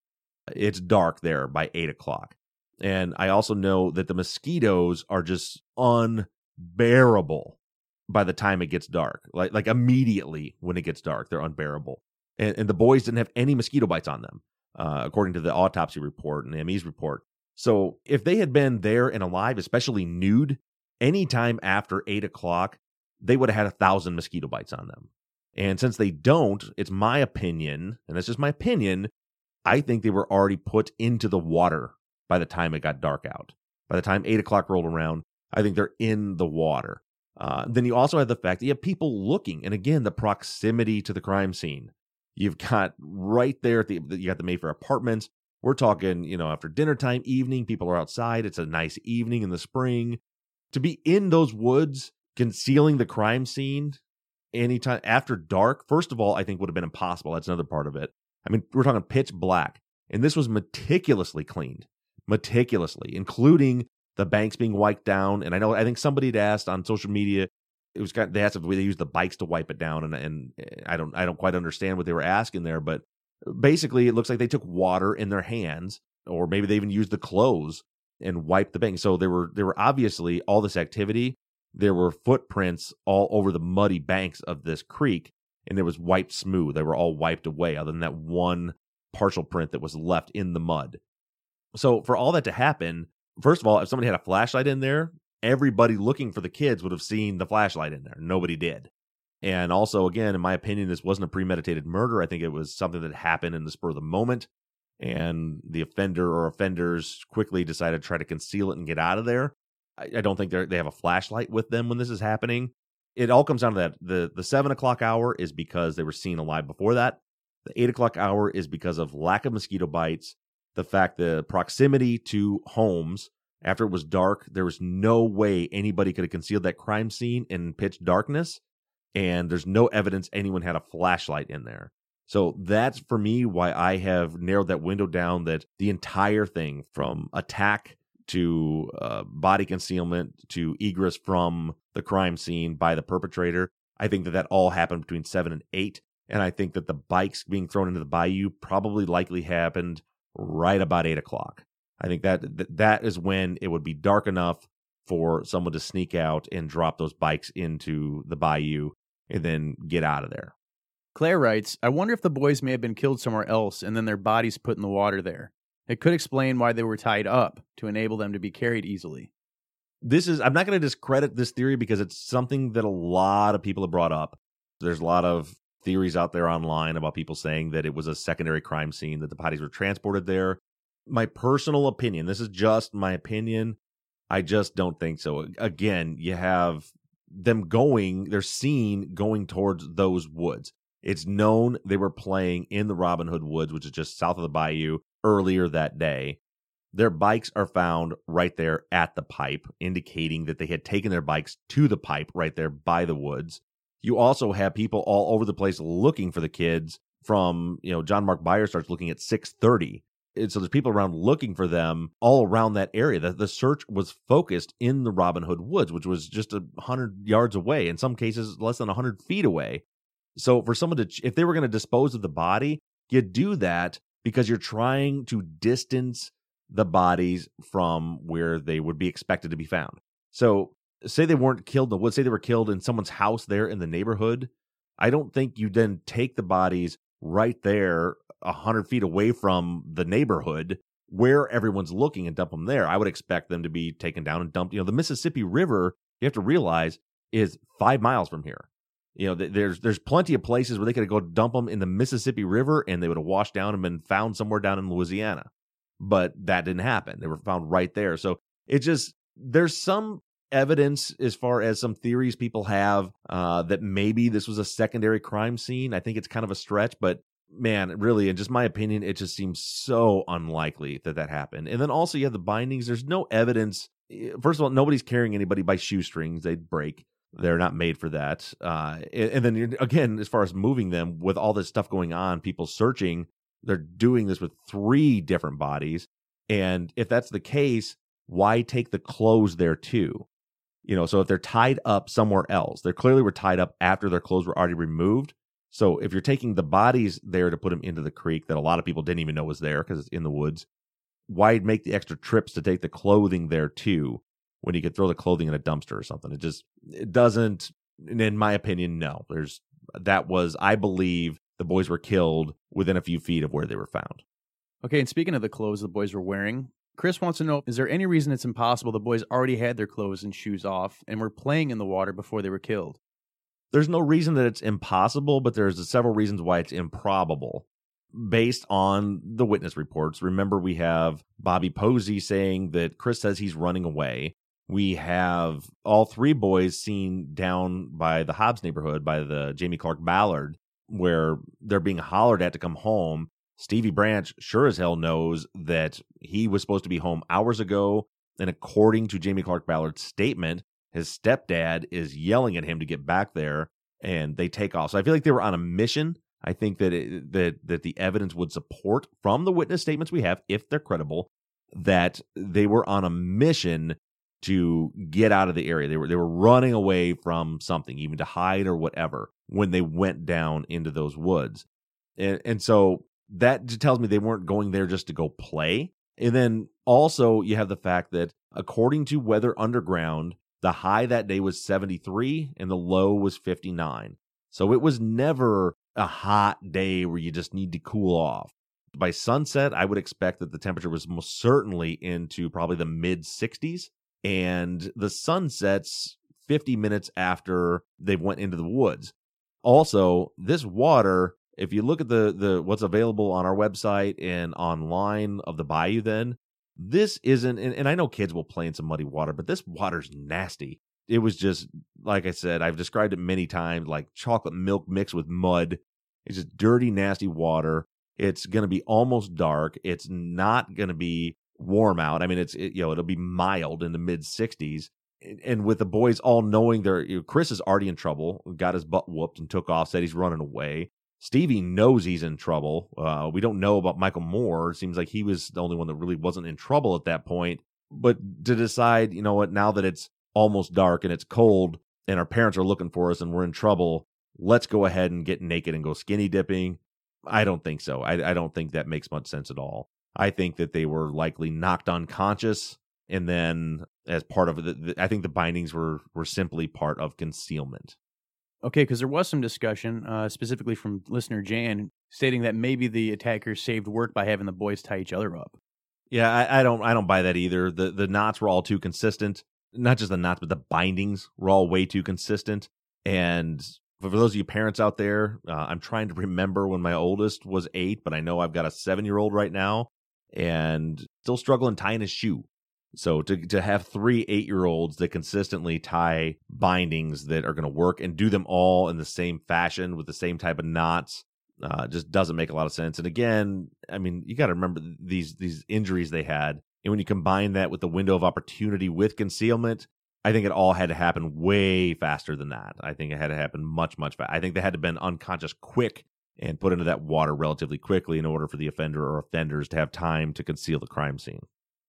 It's dark there by eight o'clock. And I also know that the mosquitoes are just unbearable by the time it gets dark. Like like immediately when it gets dark, they're unbearable. And, and the boys didn't have any mosquito bites on them, uh, according to the autopsy report and ME's report. So if they had been there and alive, especially nude, anytime after eight o'clock, they would have had a thousand mosquito bites on them. And since they don't, it's my opinion, and that's just my opinion, I think they were already put into the water by the time it got dark out. By the time eight o'clock rolled around, I think they're in the water. Uh, then you also have the fact that you have people looking, and again, the proximity to the crime scene. You've got right there at the you got the Mayfair Apartments. We're talking, you know, after dinner time, evening, people are outside. It's a nice evening in the spring. To be in those woods, concealing the crime scene anytime after dark, first of all, I think would have been impossible. That's another part of it. I mean, we're talking pitch black, and this was meticulously cleaned, meticulously, including the banks being wiped down. And I know, I think somebody had asked on social media, it was kind of, they asked if they used the bikes to wipe it down, and and eh, I don't I don't quite understand what they were asking there, but basically it looks like they took water in their hands, or maybe they even used the clothes and wiped the bank. So there were there were obviously all this activity. There were footprints all over the muddy banks of this creek, and it was wiped smooth. They were all wiped away, other than that one partial print that was left in the mud. So for all that to happen, first of all, if somebody had a flashlight in there, everybody looking for the kids would have seen the flashlight in there. Nobody did. And also, again, in my opinion, this wasn't a premeditated murder. I think it was something that happened in the spur of the moment. And the offender or offenders quickly decided to try to conceal it and get out of there. I, I don't think they have a flashlight with them when this is happening. It all comes down to that. The, the seven o'clock hour is because they were seen alive before that. The eight o'clock hour is because of lack of mosquito bites, the fact the proximity to homes after it was dark, there was no way anybody could have concealed that crime scene in pitch darkness. And there's no evidence anyone had a flashlight in there. So that's for me why I have narrowed that window down that the entire thing from attack to uh, body concealment to egress from the crime scene by the perpetrator. I think that that all happened between seven and eight. And I think that the bikes being thrown into the bayou probably likely happened right about eight o'clock. I think that that is when it would be dark enough for someone to sneak out and drop those bikes into the bayou and then get out of there. Claire writes, I wonder if the boys may have been killed somewhere else and then their bodies put in the water there. It could explain why they were tied up to enable them to be carried easily. This is, I'm not going to discredit this theory because it's something that a lot of people have brought up. There's a lot of theories out there online about people saying that it was a secondary crime scene, that the bodies were transported there my personal opinion, this is just my opinion. I just don't think so. Again, you have them going, they're seen going towards those woods. It's known they were playing in the Robin Hood Woods, which is just south of the bayou, earlier that day. Their bikes are found right there at the pipe, indicating that they had taken their bikes to the pipe right there by the woods. You also have people all over the place looking for the kids from, you know, John Mark Byers starts looking at 630 and so there's people around looking for them all around that area. The, the search was focused in the Robin Hood Woods, which was just a hundred yards away, in some cases less than a hundred feet away. So for someone to, if they were going to dispose of the body, you do that because you're trying to distance the bodies from where they would be expected to be found. So say they weren't killed in the woods, say they were killed in someone's house there in the neighborhood. I don't think you then take the bodies right there a hundred feet away from the neighborhood where everyone's looking and dump them there. I would expect them to be taken down and dumped. You know, the Mississippi River, you have to realize, is five miles from here. You know, there's there's plenty of places where they could go dump them in the Mississippi River and they would have washed down and been found somewhere down in Louisiana. But that didn't happen. They were found right there. So it just there's some evidence as far as some theories people have uh, that maybe this was a secondary crime scene. I think it's kind of a stretch, but man, really, in just my opinion, it just seems so unlikely that that happened. And then also, you have the bindings. There's no evidence. Eh, first of all, nobody's carrying anybody by shoestrings; they'd break. They're not made for that. Uh, and, and then again, as far as moving them, with all this stuff going on, people searching, they're doing this with three different bodies. And if that's the case, why take the clothes there too? You know, so if they're tied up somewhere else, they clearly were tied up after their clothes were already removed. So if you're taking the bodies there to put them into the creek that a lot of people didn't even know was there because it's in the woods, why make the extra trips to take the clothing there too when you could throw the clothing in a dumpster or something? It just it doesn't. In my opinion, no. There's that was I believe the boys were killed within a few feet of where they were found. Okay, and speaking of the clothes the boys were wearing, Chris wants to know is there any reason it's impossible the boys already had their clothes and shoes off and were playing in the water before they were killed? there's no reason that it's impossible, but there's several reasons why it's improbable based on the witness reports. Remember, we have Bobby Posey saying that Chris says he's running away. We have all three boys seen down by the Hobbs neighborhood by the Jamie Clark Ballard, where they're being hollered at to come home. Stevie Branch sure as hell knows that he was supposed to be home hours ago. And according to Jamie Clark Ballard's statement, his stepdad is yelling at him to get back there and they take off. So I feel like they were on a mission. I think that it, that that the evidence would support from the witness statements we have, if they're credible, that they were on a mission to get out of the area. They were they were running away from something, even to hide or whatever, when they went down into those woods. And and so that tells me they weren't going there just to go play. And then also you have the fact that according to Weather Underground, the high that day was 73 and the low was 59. So it was never a hot day where you just need to cool off. By sunset, I would expect that the temperature was most certainly into probably the mid 60s and the sun sets 50 minutes after they went into the woods. Also, this water, if you look at the the what's available on our website and online of the bayou then, this isn't and, and I know kids will play in some muddy water, but this water's nasty. It was just like I said, I've described it many times like chocolate milk mixed with mud. It's just dirty, nasty water. It's going to be almost dark. It's not going to be warm out. I mean, it's it, you know it'll be mild in the mid 60s, and with the boys all knowing they're you know, Chris is already in trouble, got his butt whooped and took off, said he's running away. Stevie knows he's in trouble. Uh, we don't know about Michael Moore. It seems like he was the only one that really wasn't in trouble at that point. But to decide, you know what, now that it's almost dark and it's cold and our parents are looking for us and we're in trouble, let's go ahead and get naked and go skinny dipping. I don't think so. I, I don't think that makes much sense at all. I think that they were likely knocked unconscious, and then as part of it, I think the bindings were were simply part of concealment. Okay, because there was some discussion, uh, specifically from listener Jan, stating that maybe the attackers saved work by having the boys tie each other up. Yeah, I, I don't I don't buy that either. The the knots were all too consistent. Not just the knots, but the bindings were all way too consistent. And for those of you parents out there, uh, I'm trying to remember when my oldest was eight, but I know I've got a seven year old right now and still struggling tying his shoe. So to to have three eight year olds that consistently tie bindings that are going to work and do them all in the same fashion with the same type of knots uh, just doesn't make a lot of sense. And again, I mean, you got to remember these these injuries they had, and when you combine that with the window of opportunity with concealment, I think it all had to happen way faster than that. I think it had to happen much much faster. I think they had to been unconscious quick and put into that water relatively quickly in order for the offender or offenders to have time to conceal the crime scene.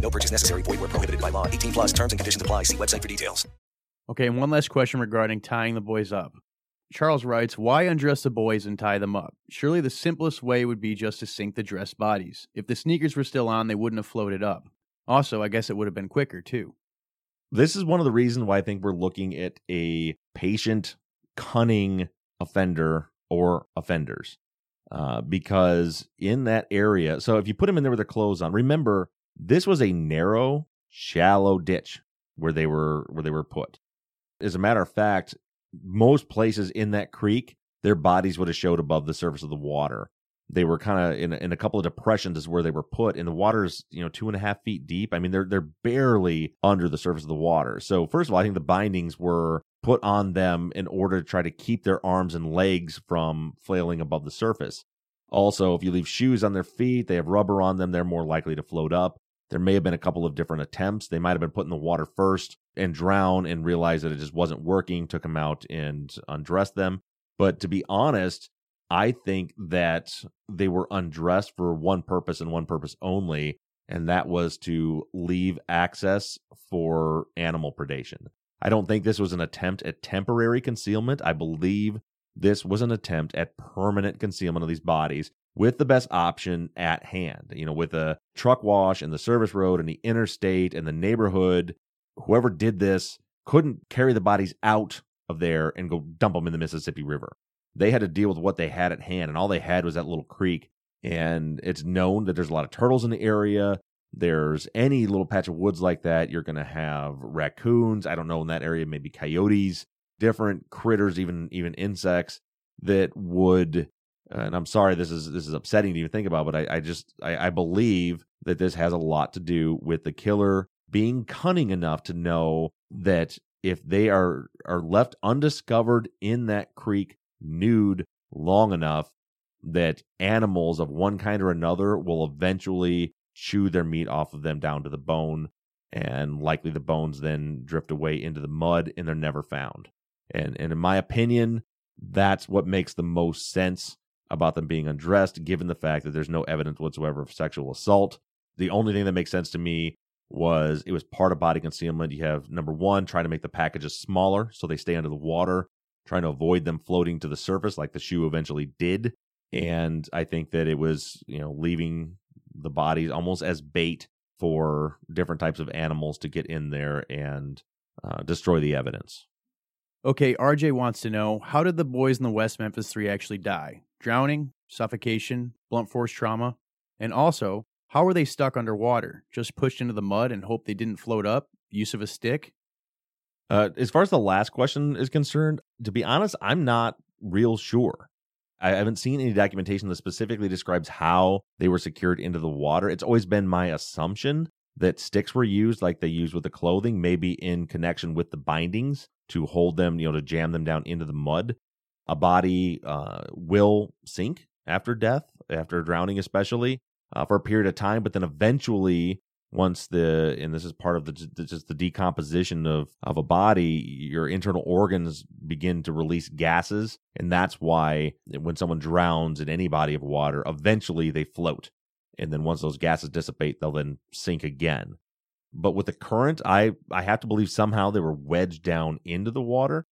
No purchase necessary. Void where prohibited by law. 18 plus terms and conditions apply. See website for details. Okay, and one last question regarding tying the boys up. Charles writes, Why undress the boys and tie them up? Surely the simplest way would be just to sink the dressed bodies. If the sneakers were still on, they wouldn't have floated up. Also, I guess it would have been quicker, too. This is one of the reasons why I think we're looking at a patient, cunning offender or offenders. Uh, because in that area, so if you put them in there with their clothes on, remember this was a narrow, shallow ditch where they were where they were put. As a matter of fact, most places in that creek, their bodies would have showed above the surface of the water. They were kind of in, in a couple of depressions is where they were put, and the water's you know two and a half feet deep. I mean, they're they're barely under the surface of the water. So first of all, I think the bindings were put on them in order to try to keep their arms and legs from flailing above the surface. Also, if you leave shoes on their feet, they have rubber on them, they're more likely to float up. There may have been a couple of different attempts. They might have been put in the water first and drown and realized that it just wasn't working, took them out and undressed them. But to be honest, I think that they were undressed for one purpose and one purpose only, and that was to leave access for animal predation. I don't think this was an attempt at temporary concealment. I believe this was an attempt at permanent concealment of these bodies with the best option at hand. You know, with a truck wash and the service road and the interstate and the neighborhood, whoever did this couldn't carry the bodies out of there and go dump them in the Mississippi River. They had to deal with what they had at hand, and all they had was that little creek. And it's known that there's a lot of turtles in the area. there's any little patch of woods like that, you're going to have raccoons. I don't know in that area, maybe coyotes, different critters, even even insects that would. And I'm sorry, this is this is upsetting to even think about, but I, I just I, I believe that this has a lot to do with the killer being cunning enough to know that if they are are left undiscovered in that creek nude long enough that animals of one kind or another will eventually chew their meat off of them down to the bone and likely the bones then drift away into the mud and they're never found. And and in my opinion that's what makes the most sense about them being undressed given the fact that there's no evidence whatsoever of sexual assault the only thing that makes sense to me was it was part of body concealment. You have number one, trying to make the packages smaller so they stay under the water, trying to avoid them floating to the surface like the shoe eventually did. And I think that it was, you know, leaving the bodies almost as bait for different types of animals to get in there and uh, destroy the evidence. Okay, RJ wants to know how did the boys in the West Memphis Three actually die? Drowning, suffocation, blunt force trauma? And also, how were they stuck underwater? Just pushed into the mud and hope they didn't float up? Use of a stick? Uh, as far as the last question is concerned, to be honest, I'm not real sure. I haven't seen any documentation that specifically describes how they were secured into the water. It's always been my assumption that sticks were used like they used with the clothing, maybe in connection with the bindings to hold them, you know, to jam them down into the mud. A body uh, will sink after death, after drowning, especially uh, for a period of time, but then eventually, once the and this is part of the just the decomposition of of a body, your internal organs begin to release gases, and that's why when someone drowns in any body of water, eventually they float, and then once those gases dissipate, they'll then sink again. But with the current, I I have to believe somehow they were wedged down into the water.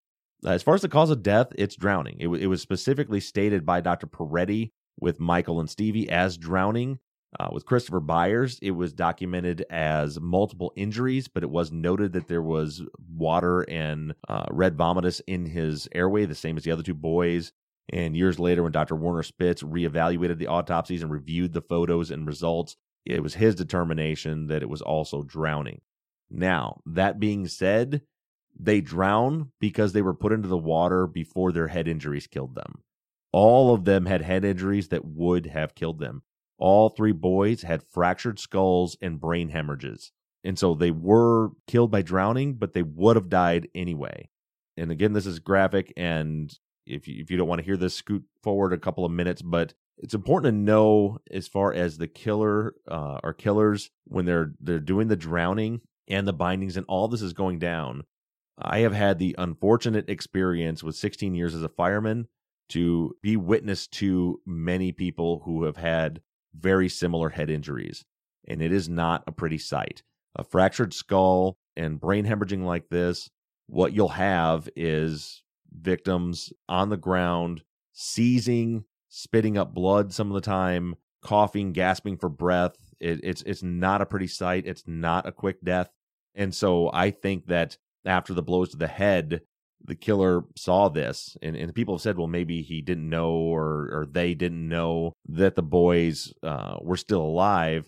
As far as the cause of death, it's drowning. It, it was specifically stated by Dr. Peretti with Michael and Stevie as drowning. Uh, with Christopher Byers, it was documented as multiple injuries, but it was noted that there was water and uh, red vomitus in his airway, the same as the other two boys. And years later, when Dr. Werner Spitz reevaluated the autopsies and reviewed the photos and results, it was his determination that it was also drowning. Now, that being said, they drown because they were put into the water before their head injuries killed them. All of them had head injuries that would have killed them. All three boys had fractured skulls and brain hemorrhages. And so they were killed by drowning, but they would have died anyway. And again, this is graphic. And if you, if you don't want to hear this, scoot forward a couple of minutes. But it's important to know as far as the killer uh, or killers when they're they're doing the drowning and the bindings and all this is going down. I have had the unfortunate experience with 16 years as a fireman to be witness to many people who have had very similar head injuries, and it is not a pretty sight. A fractured skull and brain hemorrhaging like this, what you'll have is victims on the ground, seizing, spitting up blood some of the time, coughing, gasping for breath. It, it's it's not a pretty sight. It's not a quick death, and so I think that after the blows to the head, the killer saw this and, and people have said well maybe he didn't know or or they didn't know that the boys uh, were still alive.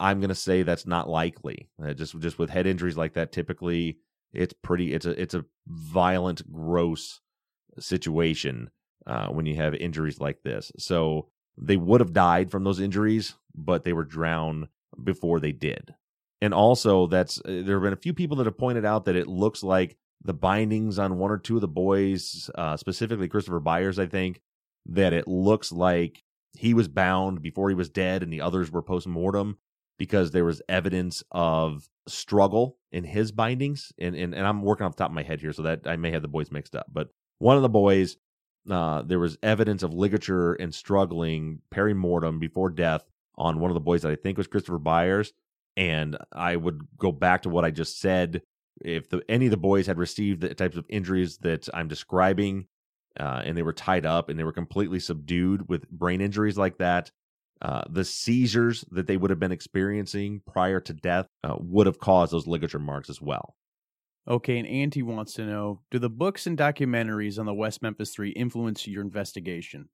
I'm going to say that's not likely. Uh, just just with head injuries like that typically it's pretty it's a it's a violent gross situation uh, when you have injuries like this. So they would have died from those injuries but they were drowned before they did and also that's uh, there have been a few people that have pointed out that it looks like the bindings on one or two of the boys, uh, specifically Christopher Byers, I think, that it looks like he was bound before he was dead and the others were post mortem because there was evidence of struggle in his bindings. And, and, and I'm working off the top of my head here, so that I may have the boys mixed up. But one of the boys, uh, there was evidence of ligature and struggling peri mortem before death on one of the boys that I think was Christopher Byers. And I would go back to what I just said if the, any of the boys had received the types of injuries that I'm describing, uh, and they were tied up and they were completely subdued with brain injuries like that, uh, the seizures that they would have been experiencing prior to death uh, would have caused those ligature marks as well. Okay, and Auntie wants to know Do the books and documentaries on the West Memphis Three influence your investigation?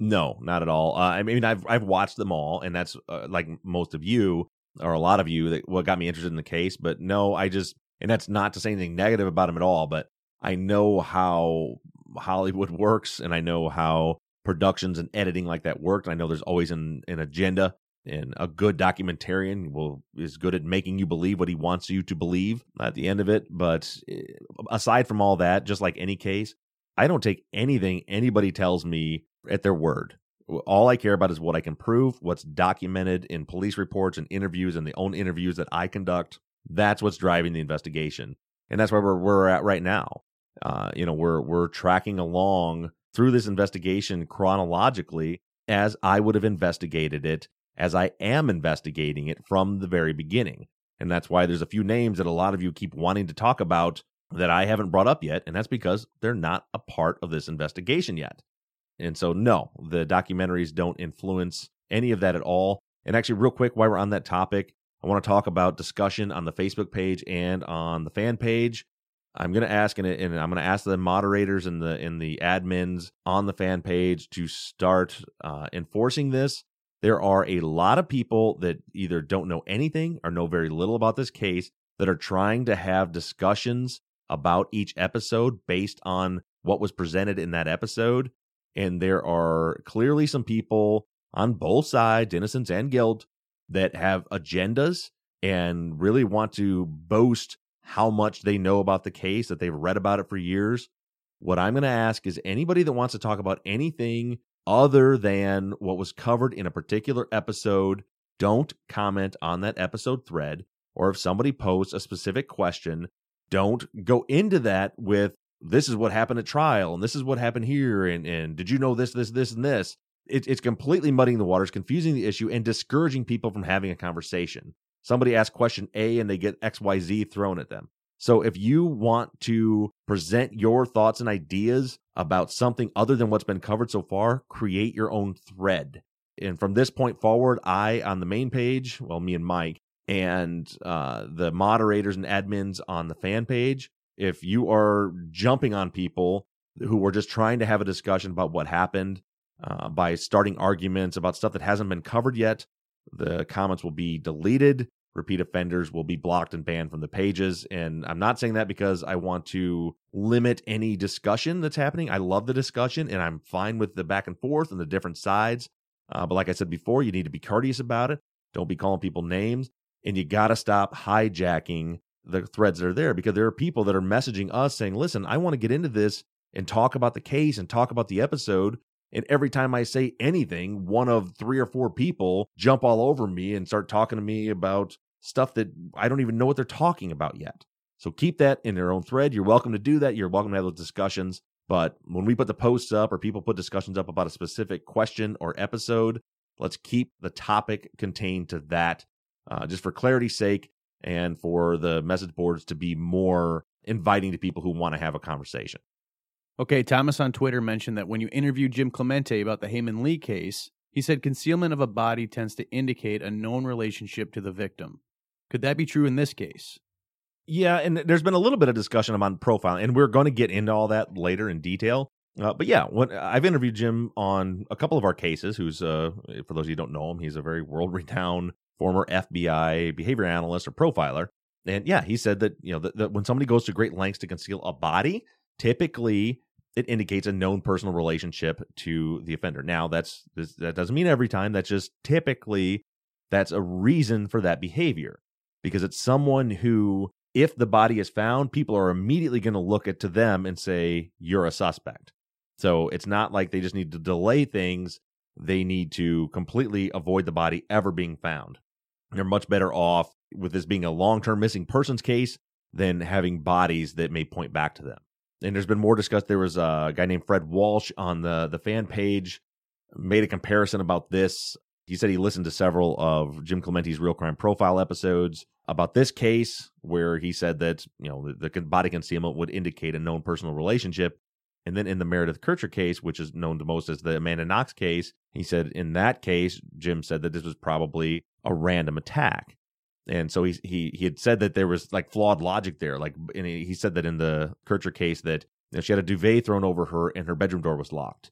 No, not at all. Uh, I mean, I've I've watched them all, and that's uh, like most of you. Or a lot of you that what got me interested in the case. But no, I just and that's not to say anything negative about him at all, but I know how Hollywood works and I know how productions and editing like that worked. I know there's always an, an agenda and a good documentarian will is good at making you believe what he wants you to believe at the end of it. But eh, aside from all that, just like any case, I don't take anything anybody tells me at their word. All I care about is what I can prove, what's documented in police reports and interviews and the own interviews that I conduct. That's what's driving the investigation, and that's where we're, we're at right now. Uh, you know, we're we're tracking along through this investigation chronologically as I would have investigated it, as I am investigating it from the very beginning. And that's why there's a few names that a lot of you keep wanting to talk about that I haven't brought up yet, and that's because they're not a part of this investigation yet. And so, no, the documentaries don't influence any of that at all. And actually, real quick, while we're on that topic, I want to talk about discussion on the Facebook page and on the fan page. I'm going to ask, and, I'm going to ask the moderators and the and the admins on the fan page to start uh, enforcing this. There are a lot of people that either don't know anything or know very little about this case that are trying to have discussions about each episode based on what was presented in that episode. And there are clearly some people on both sides, innocence and guilt, that have agendas and really want to boast how much they know about the case, that they've read about it for years. What I'm going to ask is anybody that wants to talk about anything other than what was covered in a particular episode, don't comment on that episode thread. Or if somebody posts a specific question, don't go into that with this is what happened at trial and this is what happened here and and did you know this this this and this? It, it's completely muddying the waters confusing the issue and discouraging people from having a conversation. Somebody asks question a and they get xyz thrown at them. So if you want to present your thoughts and ideas about something other than what's been covered so far create your own thread. And from this point forward i on the main page well me and mike and uh, the moderators and admins on the fan page. If you are jumping on people who are just trying to have a discussion about what happened uh, by starting arguments about stuff that hasn't been covered yet, the comments will be deleted. Repeat offenders will be blocked and banned from the pages. And I'm not saying that because I want to limit any discussion that's happening. I love the discussion and I'm fine with the back and forth and the different sides. Uh, but like I said before, you need to be courteous about it. Don't be calling people names and you got to stop hijacking the threads that are there because there are people that are messaging us saying, listen, I want to get into this and talk about the case and talk about the episode. And every time I say anything, one of three or four people jump all over me and start talking to me about stuff that I don't even know what they're talking about yet. So keep that in their own thread. You're welcome to do that. You're welcome to have those discussions. But when we put the posts up or people put discussions up about a specific question or episode, let's keep the topic contained to that uh, just for clarity's sake and for the message boards to be more inviting to people who want to have a conversation. Okay, Thomas on Twitter mentioned that when you interviewed Jim Clemente about the Hae Min Lee case, he said concealment of a body tends to indicate a known relationship to the victim. Could that be true in this case? Yeah, and there's been a little bit of discussion about profiling, and we're going to get into all that later in detail. Uh, but yeah, when, I've interviewed Jim on a couple of our cases. Who's, uh, for those of you who don't know him, he's a very world-renowned former FBI behavior analyst or profiler. And yeah, he said that, you know, that, that when somebody goes to great lengths to conceal a body, typically it indicates a known personal relationship to the offender. Now, that's that doesn't mean every time. That's just typically that's a reason for that behavior because it's someone who, if the body is found, people are immediately going to look at to them and say you're a suspect. So it's not like they just need to delay things; they need to completely avoid the body ever being found. They're much better off with this being a long term missing persons case than having bodies that may point back to them. And there's been more discussed. There was a guy named Fred Walsh on the, the fan page, made a comparison about this. He said he listened to several of Jim Clemente's Real Crime Profile episodes about this case, where he said that you know the, the body concealment would indicate a known personal relationship. And then in the Meredith Kercher case, which is known to most as the Amanda Knox case, he said in that case, Jim said that this was probably a random attack. And so he he he had said that there was like flawed logic there. Like and he said that in the Kercher case that you know, she had a duvet thrown over her and her bedroom door was locked.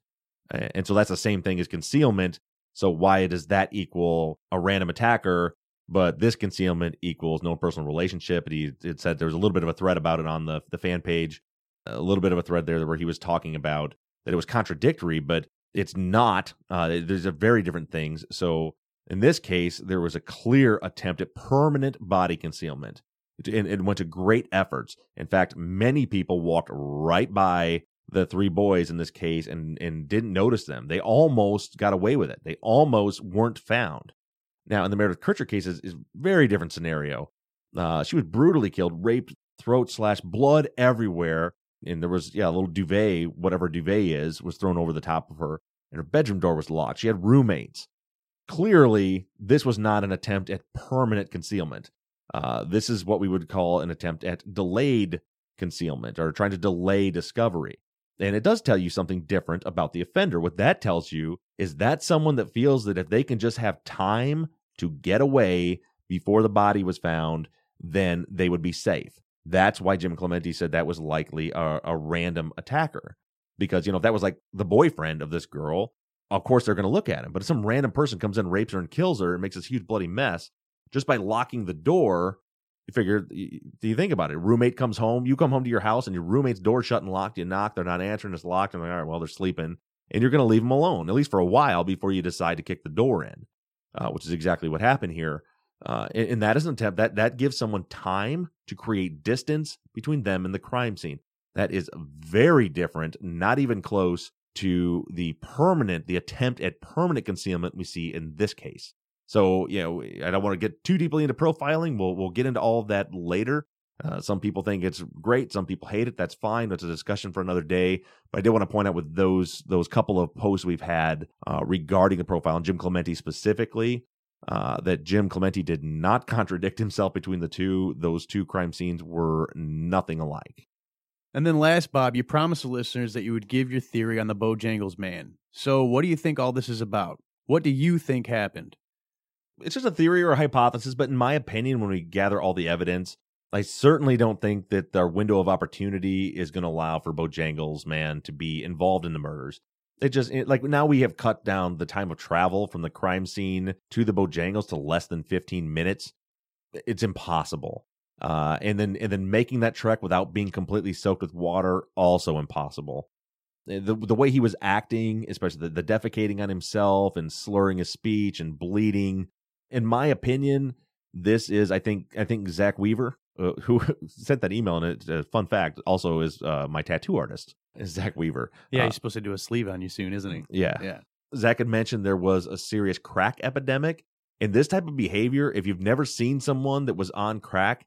And so that's the same thing as concealment. So why does that equal a random attacker but this concealment equals no personal relationship. And He it said there was a little bit of a thread about it on the the fan page, a little bit of a thread there where he was talking about that it was contradictory, but it's not. Uh, there's a very different things. So in this case, there was a clear attempt at permanent body concealment. And it went to great efforts. In fact, many people walked right by the three boys in this case and, and didn't notice them. They almost got away with it. They almost weren't found. Now, in the Meredith Kercher case, is, is very different scenario. Uh, she was brutally killed, raped, throat slash, blood everywhere. And there was, yeah, a little duvet, whatever duvet is, was thrown over the top of her. And her bedroom door was locked. She had roommates. Clearly, this was not an attempt at permanent concealment. Uh, this is what we would call an attempt at delayed concealment or trying to delay discovery. And it does tell you something different about the offender. What that tells you is that someone that feels that if they can just have time to get away before the body was found, then they would be safe. That's why Jim Clemente said that was likely a, a random attacker. Because, you know, if that was like the boyfriend of this girl, of course they're going to look at him. But if some random person comes in, rapes her, and kills her, and makes this huge bloody mess, just by locking the door, you figure, do you think about it? Roommate comes home, you come home to your house, and your roommate's door shut and locked. You knock, they're not answering, it's locked. And like, all right, well, they're sleeping. And you're going to leave them alone, at least for a while, before you decide to kick the door in, uh, which is exactly what happened here. Uh, and, and that is an attempt that that gives someone time to create distance between them and the crime scene. That is very different, not even close to the permanent, the attempt at permanent concealment we see in this case. So, you know, I don't want to get too deeply into profiling. We'll we'll get into all of that later. Uh, some people think it's great. Some people hate it. That's fine. That's a discussion for another day. But I did want to point out with those those couple of posts we've had uh, regarding the profile and Jim Clemente specifically, uh, that Jim Clemente did not contradict himself between the two. Those two crime scenes were nothing alike. And then last, Bob, you promised the listeners that you would give your theory on the Bojangles man. So what do you think all this is about? What do you think happened? It's just a theory or a hypothesis, but in my opinion, when we gather all the evidence, I certainly don't think that our window of opportunity is going to allow for Bojangles man to be involved in the murders. It just it, like now we have cut down the time of travel from the crime scene to the Bojangles to less than 15 minutes. It's impossible. Uh, and then and then making that trek without being completely soaked with water also impossible. The the way he was acting, especially the, the defecating on himself and slurring his speech and bleeding, in my opinion, this is I think I think Zach Weaver uh, who sent that email and it's a fun fact also is uh, my tattoo artist Zach Weaver. Yeah, Uh, he's supposed to do a sleeve on you soon, isn't he? yeah. Yeah. Zach had mentioned there was a serious crack epidemic. And this type of behavior, if you've never seen someone that was on crack,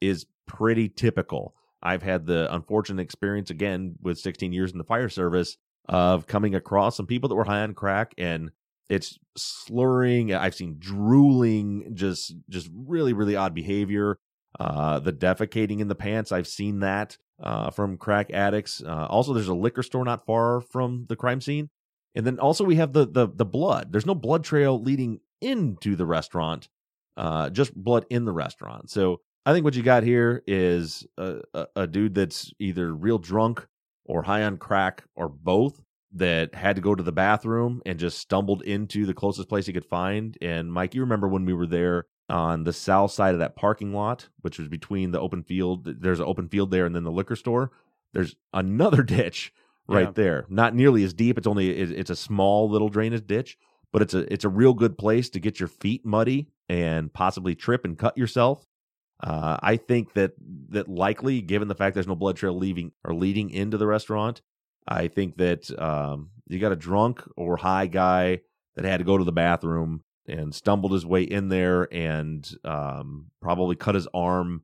is pretty typical. I've had the unfortunate experience again with 16 years in the fire service of coming across some people that were high on crack and it's slurring. I've seen drooling, just just really really odd behavior. Uh, the defecating in the pants, I've seen that uh, from crack addicts. Uh, also, there's a liquor store not far from the crime scene, and then also we have the the the blood. There's no blood trail leading into the restaurant, uh, just blood in the restaurant. So I think what you got here is a, a, a dude that's either real drunk or high on crack or both that had to go to the bathroom and just stumbled into the closest place he could find. And Mike, you remember when we were there on the south side of that parking lot, which was between the open field. There's an open field there and then the liquor store. There's another ditch right Yeah. there. Not nearly as deep. It's only it's a small little drainage ditch, but it's a it's a real good place to get your feet muddy and possibly trip and cut yourself. Uh, I think that that likely, given the fact there's no blood trail leaving or leading into the restaurant, I think that um, you got a drunk or high guy that had to go to the bathroom and stumbled his way in there and um, probably cut his arm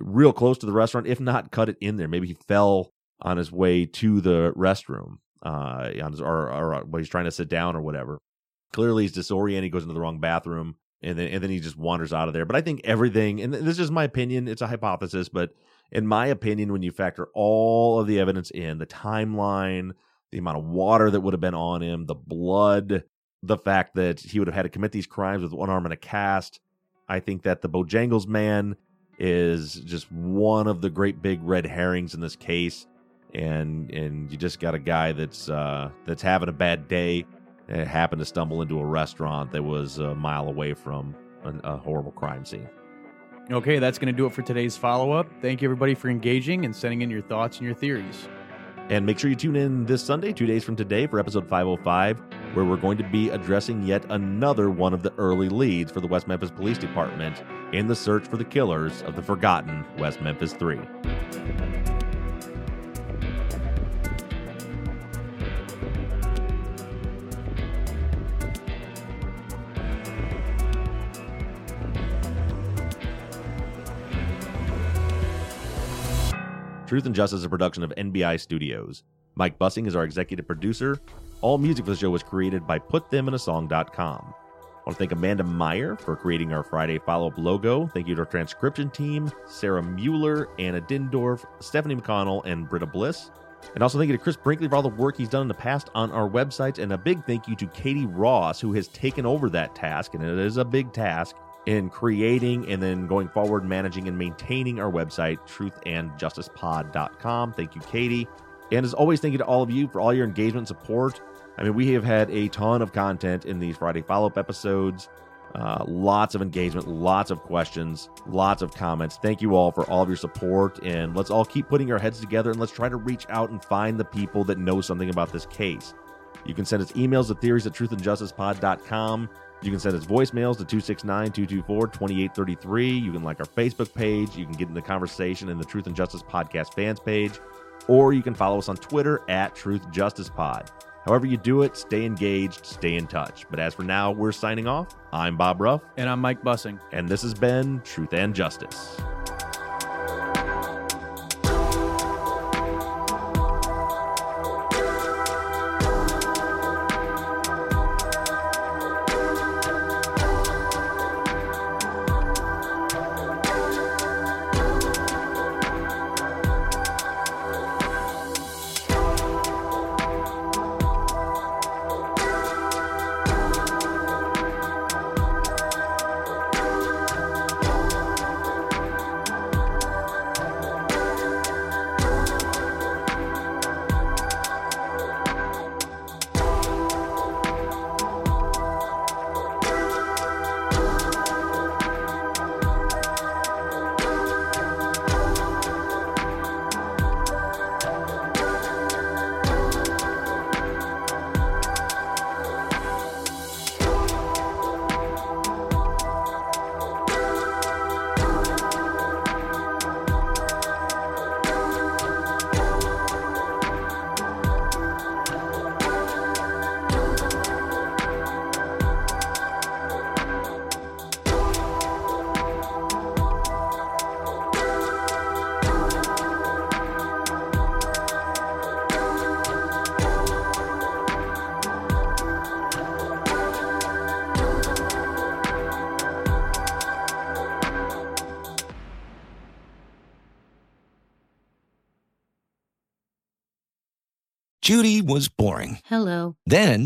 real close to the restaurant, if not cut it in there. Maybe he fell on his way to the restroom, uh, on his, or, or when he's trying to sit down or whatever. Clearly, he's disoriented, goes into the wrong bathroom, and then and then he just wanders out of there. But I think everything, and this is my opinion, it's a hypothesis, but in my opinion, when you factor all of the evidence in, the timeline, the amount of water that would have been on him, the blood, the fact that he would have had to commit these crimes with one arm and a cast, I think that the Bojangles man is just one of the great big red herrings in this case. And and you just got a guy that's uh, that's having a bad day happened to stumble into a restaurant that was a mile away from a, a horrible crime scene. Okay, that's going to do it for today's follow up. Thank you, everybody, for engaging and sending in your thoughts and your theories. And make sure you tune in this Sunday, two days from today, for episode 505, where we're going to be addressing yet another one of the early leads for the West Memphis Police Department in the search for the killers of the forgotten West Memphis Three. Truth and Justice is a production of NBI Studios. Mike Bussing is our executive producer. All music for the show was created by PutThemInASong.com. I want to thank Amanda Meyer for creating our Friday follow up logo. Thank you to our transcription team, Sarah Mueller, Anna Dindorf, Stephanie McConnell, and Britta Bliss. And also thank you to Chris Brinkley for all the work he's done in the past on our websites. And a big thank you to Katie Ross, who has taken over that task, and it is a big task, in creating and then going forward, managing and maintaining our website, truthandjusticepod.com. Thank you, Katie. And as always, thank you to all of you for all your engagement support. I mean, we have had a ton of content in these Friday follow up episodes. Uh, lots of engagement, lots of questions, lots of comments. Thank you all for all of your support. And let's all keep putting our heads together and let's try to reach out and find the people that know something about this case. You can send us emails at theories at truthandjusticepod.com. You can send us voicemails to 269 224 2833. You can like our Facebook page. You can get in the conversation in the Truth and Justice Podcast fans page. Or you can follow us on Twitter at Truth Justice Pod. However, you do it, stay engaged, stay in touch. But as for now, we're signing off. I'm Bob Ruff. And I'm Mike Bussing. And this has been Truth and Justice.